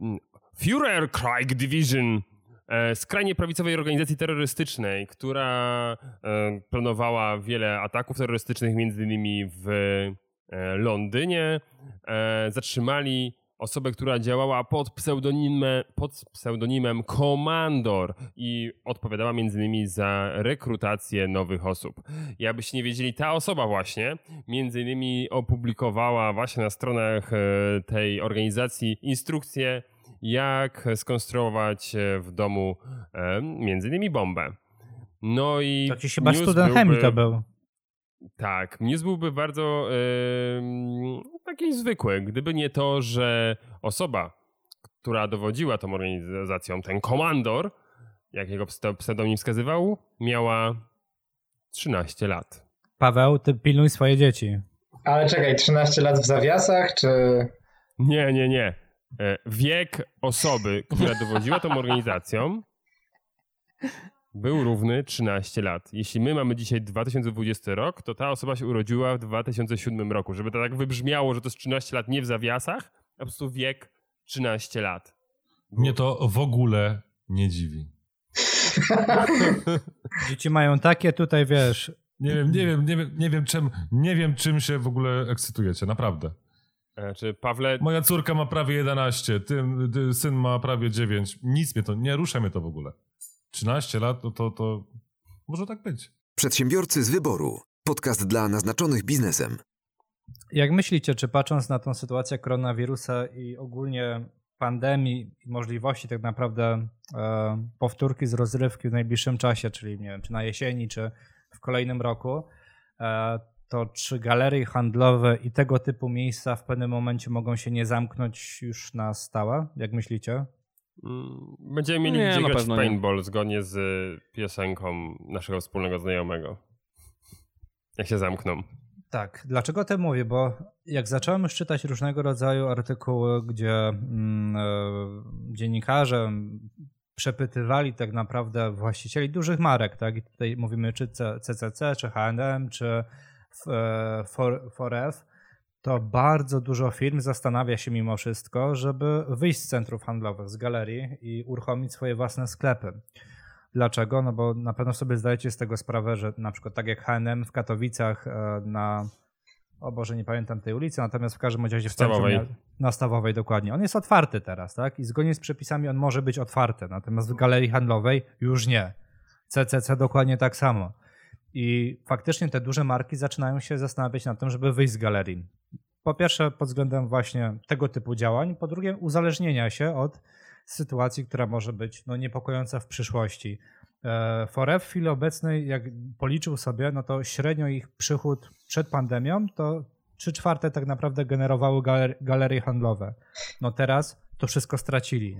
mm, Führerkrieg Division, e, skrajnie prawicowej organizacji terrorystycznej, która e, planowała wiele ataków terrorystycznych, między innymi w e, Londynie. E, zatrzymali osobę, która działała pod pseudonimem, pod pseudonimem Komandor i odpowiadała między innymi za rekrutację nowych osób. I abyście nie wiedzieli, ta osoba właśnie między innymi opublikowała właśnie na stronach e, tej organizacji instrukcje, jak skonstruować e, w domu e, między innymi bombę. No i. To ci chyba student chemii to był. Tak, news byłby bardzo yy, taki zwykły, gdyby nie to, że osoba, która dowodziła tą organizacją, ten komandor, jak jego pseudonim wskazywał, miała 13 lat. Paweł, ty pilnuj swoje dzieci. Ale czekaj, 13 lat w zawiasach, czy... Nie, nie, nie. E, wiek osoby, która dowodziła tą organizacją był równy 13 lat. Jeśli my mamy dzisiaj 2020 rok, to ta osoba się urodziła w 2007 roku. Żeby to tak wybrzmiało, że to jest 13 lat nie w zawiasach, a po prostu wiek 13 lat. Mnie to w ogóle nie dziwi. Dzieci mają takie tutaj, wiesz... Nie wiem, nie wiem, nie wiem, nie wiem, czym, nie wiem czym się w ogóle ekscytujecie, naprawdę. E, czy Pawle... Moja córka ma prawie 11, ty, ty, syn ma prawie 9. Nic mnie to, nie rusza mnie to w ogóle. 13 lat, no to, to może tak być. Przedsiębiorcy z wyboru. Podcast dla naznaczonych biznesem. Jak myślicie, czy patrząc na tą sytuację koronawirusa i ogólnie pandemii i możliwości tak naprawdę e, powtórki z rozrywki w najbliższym czasie, czyli nie wiem, czy na jesieni, czy w kolejnym roku, e, to czy galerie handlowe i tego typu miejsca w pewnym momencie mogą się nie zamknąć już na stałe? Jak myślicie? Mm, będziemy mieli nie, gdzie grać paintball nie. zgodnie z piosenką naszego wspólnego znajomego. Jak się zamkną. Tak, dlaczego to mówię? Bo jak zacząłem już czytać różnego rodzaju artykuły, gdzie mm, e, dziennikarze przepytywali tak naprawdę właścicieli dużych marek, tak? I tutaj mówimy czy CCC, czy H&M, czy e, Foref, to bardzo dużo firm zastanawia się mimo wszystko, żeby wyjść z centrów handlowych, z galerii i uruchomić swoje własne sklepy. Dlaczego? No bo na pewno sobie zdajecie z tego sprawę, że na przykład tak jak H&M w Katowicach e, na o Boże, nie pamiętam tej ulicy, natomiast w każdym razie w Stawowej. centrum, na Stawowej dokładnie. On jest otwarty teraz, tak? I zgodnie z przepisami on może być otwarty, natomiast w galerii handlowej już nie. CCC dokładnie tak samo. I faktycznie te duże marki zaczynają się zastanawiać nad tym, żeby wyjść z galerii. Po pierwsze, pod względem właśnie tego typu działań, po drugie, uzależnienia się od sytuacji, która może być no, niepokojąca w przyszłości. E, Foref w chwili obecnej, jak policzył sobie, no to średnio ich przychód przed pandemią to 3 czwarte tak naprawdę generowały galer galerie handlowe. No teraz to wszystko stracili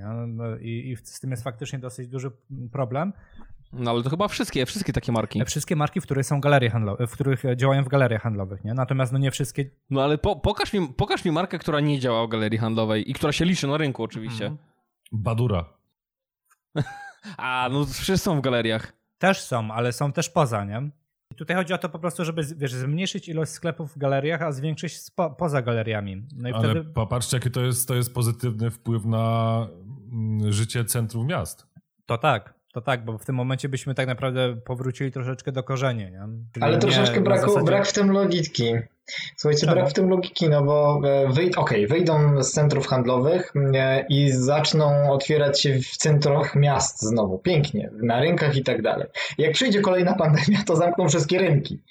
i, i z tym jest faktycznie dosyć duży problem. No ale to chyba wszystkie, wszystkie takie marki. Wszystkie marki, w których są galerie handlowe, w których działają w galeriach handlowych, nie? Natomiast no nie wszystkie. No ale po, pokaż, mi, pokaż mi markę, która nie działa w galerii handlowej i która się liczy na rynku oczywiście. Mhm. Badura. A, no wszyscy są w galeriach. Też są, ale są też poza, nie? I tutaj chodzi o to po prostu, żeby wiesz, zmniejszyć ilość sklepów w galeriach, a zwiększyć spo, poza galeriami. No i Ale wtedy... popatrzcie, jaki to jest, to jest pozytywny wpływ na mm, życie centrum miast. To tak, to tak, bo w tym momencie byśmy tak naprawdę powrócili troszeczkę do korzeni. Nie? Czyli Ale nie troszeczkę na brak, zasadzie- brak w tym logiki. Słuchajcie, Czemu? brak w tym logiki, no bo e, wyj okej, wyjdą z centrów handlowych e, i zaczną otwierać się w centrach miast znowu, pięknie, na rynkach i tak dalej. Jak przyjdzie kolejna pandemia, to zamkną wszystkie rynki.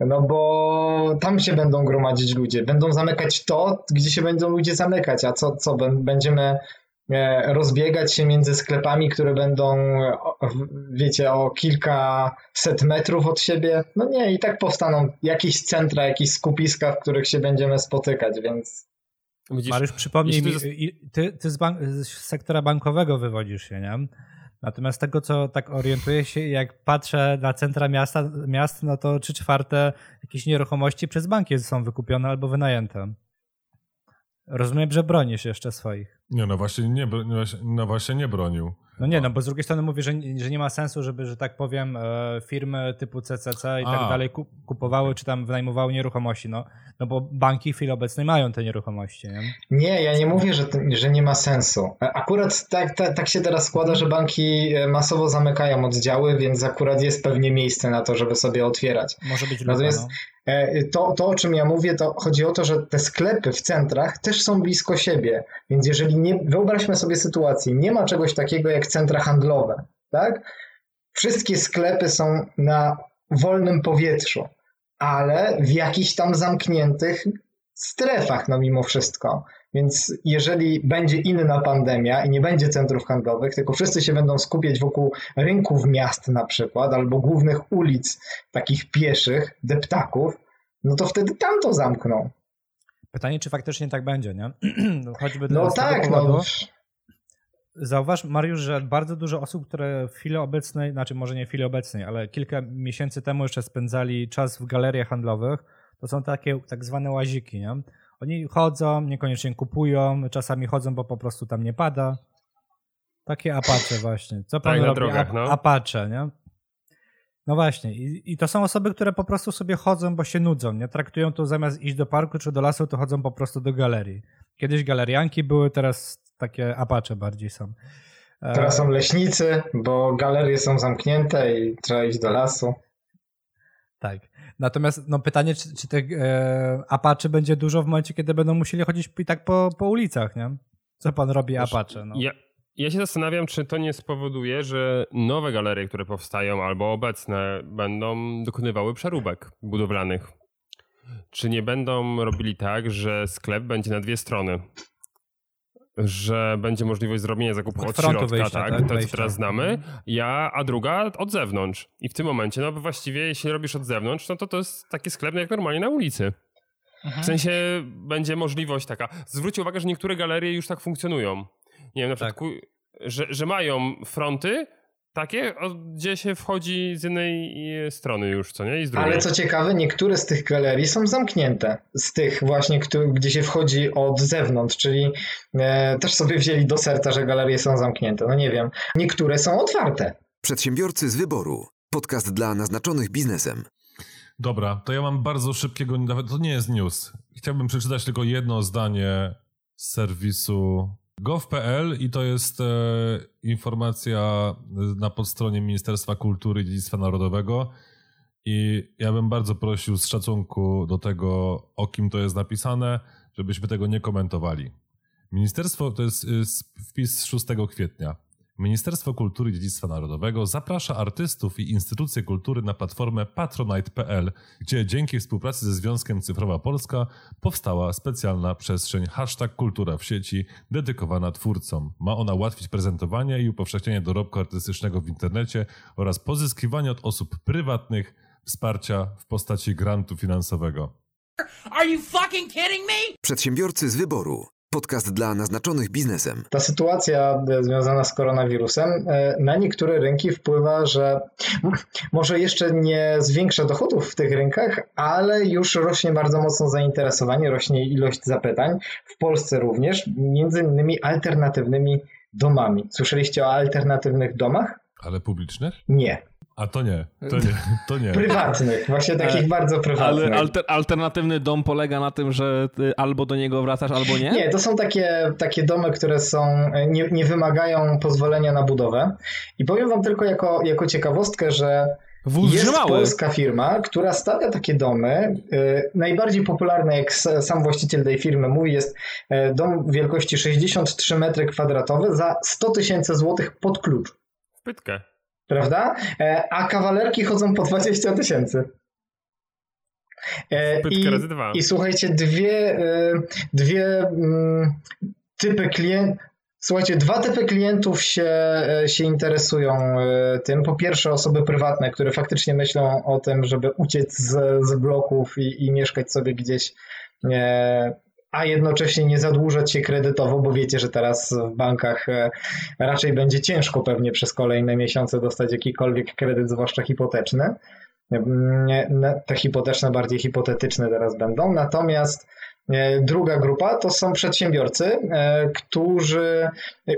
No bo tam się będą gromadzić ludzie, będą zamykać to, gdzie się będą ludzie zamykać, a co, co bę- będziemy rozbiegać się między sklepami, które będą, e, wiecie, o kilkaset metrów od siebie. No nie, i tak powstaną jakieś centra, jakieś skupiska, w których się będziemy spotykać, więc Widzisz, Mariusz, przypomnij mi, ty, ty z, bank, z sektora bankowego wywodzisz się, nie? Natomiast tego, co tak orientuję się, jak patrzę na centra miasta, miast, no to trzy czwarte jakieś nieruchomości przez banki są wykupione albo wynajęte. Rozumiem, że bronisz jeszcze swoich. Nie, no właśnie nie, no właśnie- nie bronił. No nie, no bo z drugiej strony mówię, że, że nie ma sensu, żeby, że tak powiem, e, firmy typu CCC i tak A. dalej ku- kupowały czy tam wynajmowały nieruchomości, no, no bo banki w chwili obecnej mają te nieruchomości, nie? Nie, ja nie mówię, że, to, że nie ma sensu. Akurat tak, tak, tak się teraz składa, że banki e, masowo zamykają oddziały, więc akurat jest pewnie miejsce na to, żeby sobie otwierać. Może być luka, Natomiast no. E, to, to, o czym ja mówię, to chodzi o to, że te sklepy w centrach też są blisko siebie. Więc jeżeli nie, wyobraźmy sobie sytuację, nie ma czegoś takiego jak centra handlowe, tak? Wszystkie sklepy są na wolnym powietrzu, ale w jakichś tam zamkniętych strefach, no mimo wszystko. Więc jeżeli będzie inna pandemia i nie będzie centrów handlowych, tylko wszyscy się będą skupiać wokół rynków miast na przykład, albo głównych ulic takich pieszych, deptaków, no to wtedy tam to zamkną. Pytanie, czy faktycznie tak będzie, nie? No, Choćby No tak, powodu, no. Zauważ, Mariusz, że bardzo dużo osób, które w chwili obecnej, znaczy może nie w chwili obecnej, ale kilka miesięcy temu jeszcze spędzali czas w galeriach handlowych, to są takie tak zwane łaziki, nie? Oni chodzą, niekoniecznie kupują, czasami chodzą, bo po prostu tam nie pada. Takie apacze właśnie. Co pan Tak, na robi? drogach, no. Apacze, nie? No właśnie. I, I to są osoby, które po prostu sobie chodzą, bo się nudzą, nie? Traktują to zamiast iść do parku czy do lasu, to chodzą po prostu do galerii. Kiedyś galerianki były, teraz takie apacze bardziej są. E, Teraz są leśnicy, bo galerie są zamknięte i trzeba iść do lasu. Tak. Natomiast no, pytanie, czy, czy tych e, apaczy będzie dużo w momencie, kiedy będą musieli chodzić i tak po, po ulicach, nie? Co pan robi apacze? No. Ja, ja się zastanawiam, czy to nie spowoduje, że nowe galerie, które powstają albo obecne, będą dokonywały przeróbek budowlanych. Czy nie będą robili tak, że sklep będzie na dwie strony? Że będzie możliwość zrobienia zakupu Od od, środka, wyjścia, tak, tak, to co wejścia. teraz znamy, ja, a druga od zewnątrz. I w tym momencie, no bo właściwie jeśli robisz od zewnątrz, no to to jest taki sklep jak normalnie na ulicy. W sensie będzie możliwość taka. Zwróćcie uwagę, że niektóre galerie już tak funkcjonują. Nie wiem, na przykład, Tak. że, że mają fronty takie, gdzie się wchodzi z jednej e, strony już, co nie? I z drugiej. Ale co ciekawe, niektóre z tych galerii są zamknięte. Z tych właśnie, gdzie się wchodzi od zewnątrz, czyli e, też sobie wzięli do serca, że galerie są zamknięte. No nie wiem. Niektóre są otwarte. Przedsiębiorcy z wyboru. Podcast dla naznaczonych biznesem. Dobra, to ja mam bardzo szybkiego, nawet to nie jest news. Chciałbym przeczytać tylko jedno zdanie z serwisu gov.pl i to jest e, informacja na podstronie Ministerstwa Kultury i Dziedzictwa Narodowego i ja bym bardzo prosił z szacunku do tego, o kim to jest napisane, żebyśmy tego nie komentowali. Ministerstwo, to jest wpis z 6 kwietnia. Ministerstwo Kultury i Dziedzictwa Narodowego zaprasza artystów i instytucje kultury na platformę patronite.pl, gdzie dzięki współpracy ze Związkiem Cyfrowa Polska powstała specjalna przestrzeń hashtag kultura w sieci dedykowana twórcom. Ma ona ułatwić prezentowanie i upowszechnianie dorobku artystycznego w internecie oraz pozyskiwanie od osób prywatnych wsparcia w postaci grantu finansowego. Are you fucking kidding me? Przedsiębiorcy z wyboru. Podcast dla naznaczonych biznesem. Ta sytuacja e, związana z koronawirusem e, na niektóre rynki wpływa, że może jeszcze nie zwiększa dochodów w tych rynkach, ale już rośnie bardzo mocno zainteresowanie, rośnie ilość zapytań. W Polsce również, między innymi alternatywnymi domami. Słyszeliście o alternatywnych domach? Ale publicznych? Nie. A to nie, to nie, to nie. Prywatnych, właśnie takich bardzo prywatnych. Ale alter, alternatywny dom polega na tym, że ty albo do niego wracasz, albo nie? Nie, to są takie, takie domy, które są, nie, nie wymagają pozwolenia na budowę. I powiem wam tylko jako, jako ciekawostkę, że Wóz jest mały. polska firma, która stawia takie domy. Y, Najbardziej popularny, jak sam właściciel tej firmy mówi, jest dom wielkości 63 metry kwadratowe za 100 tysięcy złotych pod klucz. Pytkę. Prawda? E, A kawalerki chodzą po 20 tysięcy. E, I. I słuchajcie, dwie, e, dwie mm, typy klientów. Słuchajcie, dwa typy klientów się, się interesują tym. Po pierwsze, osoby prywatne, które faktycznie myślą o tym, żeby uciec z, z bloków i, i mieszkać sobie gdzieś, a jednocześnie nie zadłużać się kredytowo, bo wiecie, że teraz w bankach e, raczej będzie ciężko pewnie przez kolejne miesiące dostać jakikolwiek kredyt, zwłaszcza hipoteczny. Mm, Te hipoteczne bardziej hipotetyczne teraz będą. Natomiast e, druga grupa to są przedsiębiorcy, e, którzy e,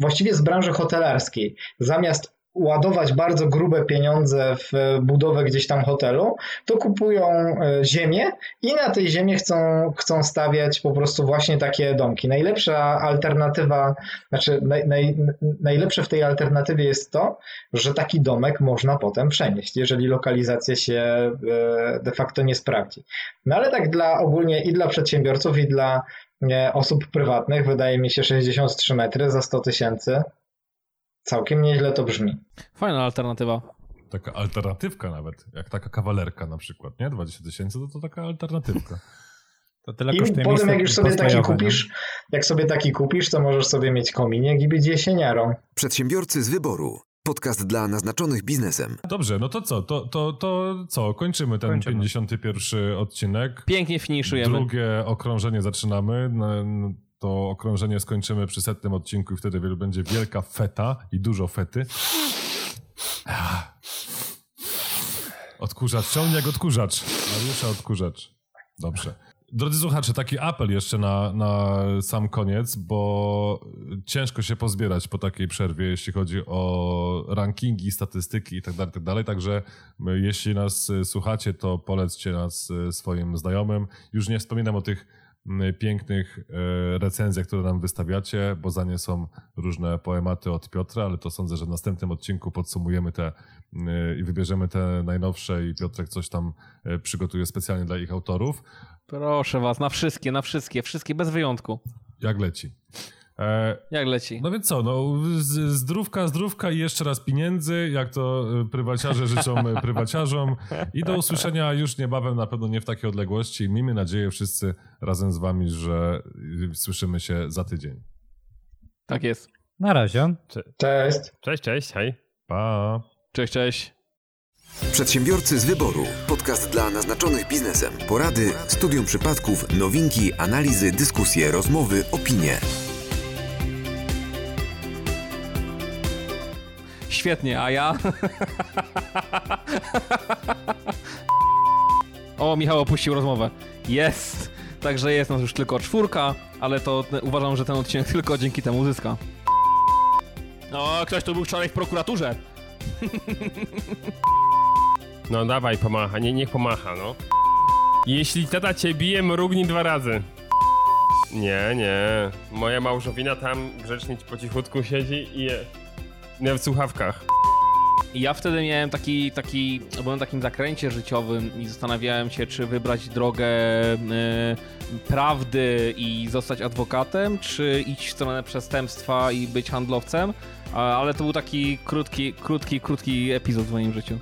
właściwie z branży hotelarskiej zamiast ładować bardzo grube pieniądze w budowę gdzieś tam hotelu, to kupują e, ziemię i na tej ziemi chcą, chcą stawiać po prostu właśnie takie domki. Najlepsza alternatywa, znaczy naj, naj, najlepsze w tej alternatywie jest to, że taki domek można potem przenieść, jeżeli lokalizacja się e, de facto nie sprawdzi. No ale tak dla ogólnie i dla przedsiębiorców, i dla e, osób prywatnych wydaje mi się 63 metry za 100 tysięcy. Całkiem nieźle to brzmi. Fajna alternatywa. Taka alternatywka nawet, jak taka kawalerka na przykład, nie? 20 tysięcy to, to taka alternatywka. To tyle I kosztuje potem jak już sobie taki kupisz, jak sobie taki kupisz, to możesz sobie mieć kominiek i być jesieniarą. Przedsiębiorcy z wyboru. Podcast dla naznaczonych biznesem. Dobrze, no to co? To, to, to co? Kończymy ten Kończymy. 51 odcinek. Pięknie finiszujemy. Drugie okrążenie zaczynamy. To okrążenie skończymy przy setnym odcinku i wtedy będzie wielka feta i dużo fety. Odkurzacz, ciągnie jak odkurzacz. Mariusza odkurzacz. Dobrze. Drodzy słuchacze, taki apel jeszcze na, na sam koniec, bo ciężko się pozbierać po takiej przerwie, jeśli chodzi o rankingi, statystyki itd. tak dalej. Także y, jeśli nas y, słuchacie, to polećcie nas y, swoim znajomym. Już nie wspominam o tych pięknych y, recenzjach, które nam wystawiacie, bo za nie są różne poematy od Piotra, ale to sądzę, że w następnym odcinku podsumujemy te y, i wybierzemy te najnowsze i Piotrek coś tam y, przygotuje specjalnie dla ich autorów. Proszę was, na wszystkie, na wszystkie, wszystkie bez wyjątku. Jak leci. E, Jak leci? no więc co, no zdrówka, zdrówka i jeszcze raz pieniędzy, jak to y, prywaciarze życzą y, prywaciarzom. I do usłyszenia już niebawem, na pewno nie w takiej odległości. Miejmy nadzieję wszyscy razem z wami, że słyszymy się za tydzień. Tak jest. Na razie. Cześć. Cześć, cześć, hej. Pa! Cześć, cześć. Przedsiębiorcy z wyboru. Podcast dla naznaczonych biznesem. Porady, studium przypadków, nowinki, analizy, dyskusje, rozmowy, opinie. Świetnie, a ja? o, Michał opuścił rozmowę. Jest! Także jest nas już tylko czwórka, ale to uważam, że ten odcinek tylko dzięki temu zyska. O, ktoś tu był wczoraj w prokuraturze. No dawaj, pomacha, nie, niech pomacha, no. Jeśli tata cię bije, mrugnij dwa razy. Nie, nie. Moja małżowina tam grzecznie po cichutku siedzi i je... W słuchawkach. Ja wtedy miałem taki, taki, byłem w takim zakręcie życiowym i zastanawiałem się, czy wybrać drogę y, prawdy i zostać adwokatem, czy iść w stronę przestępstwa i być handlowcem. Ale to był taki krótki, krótki, krótki epizod w moim życiu.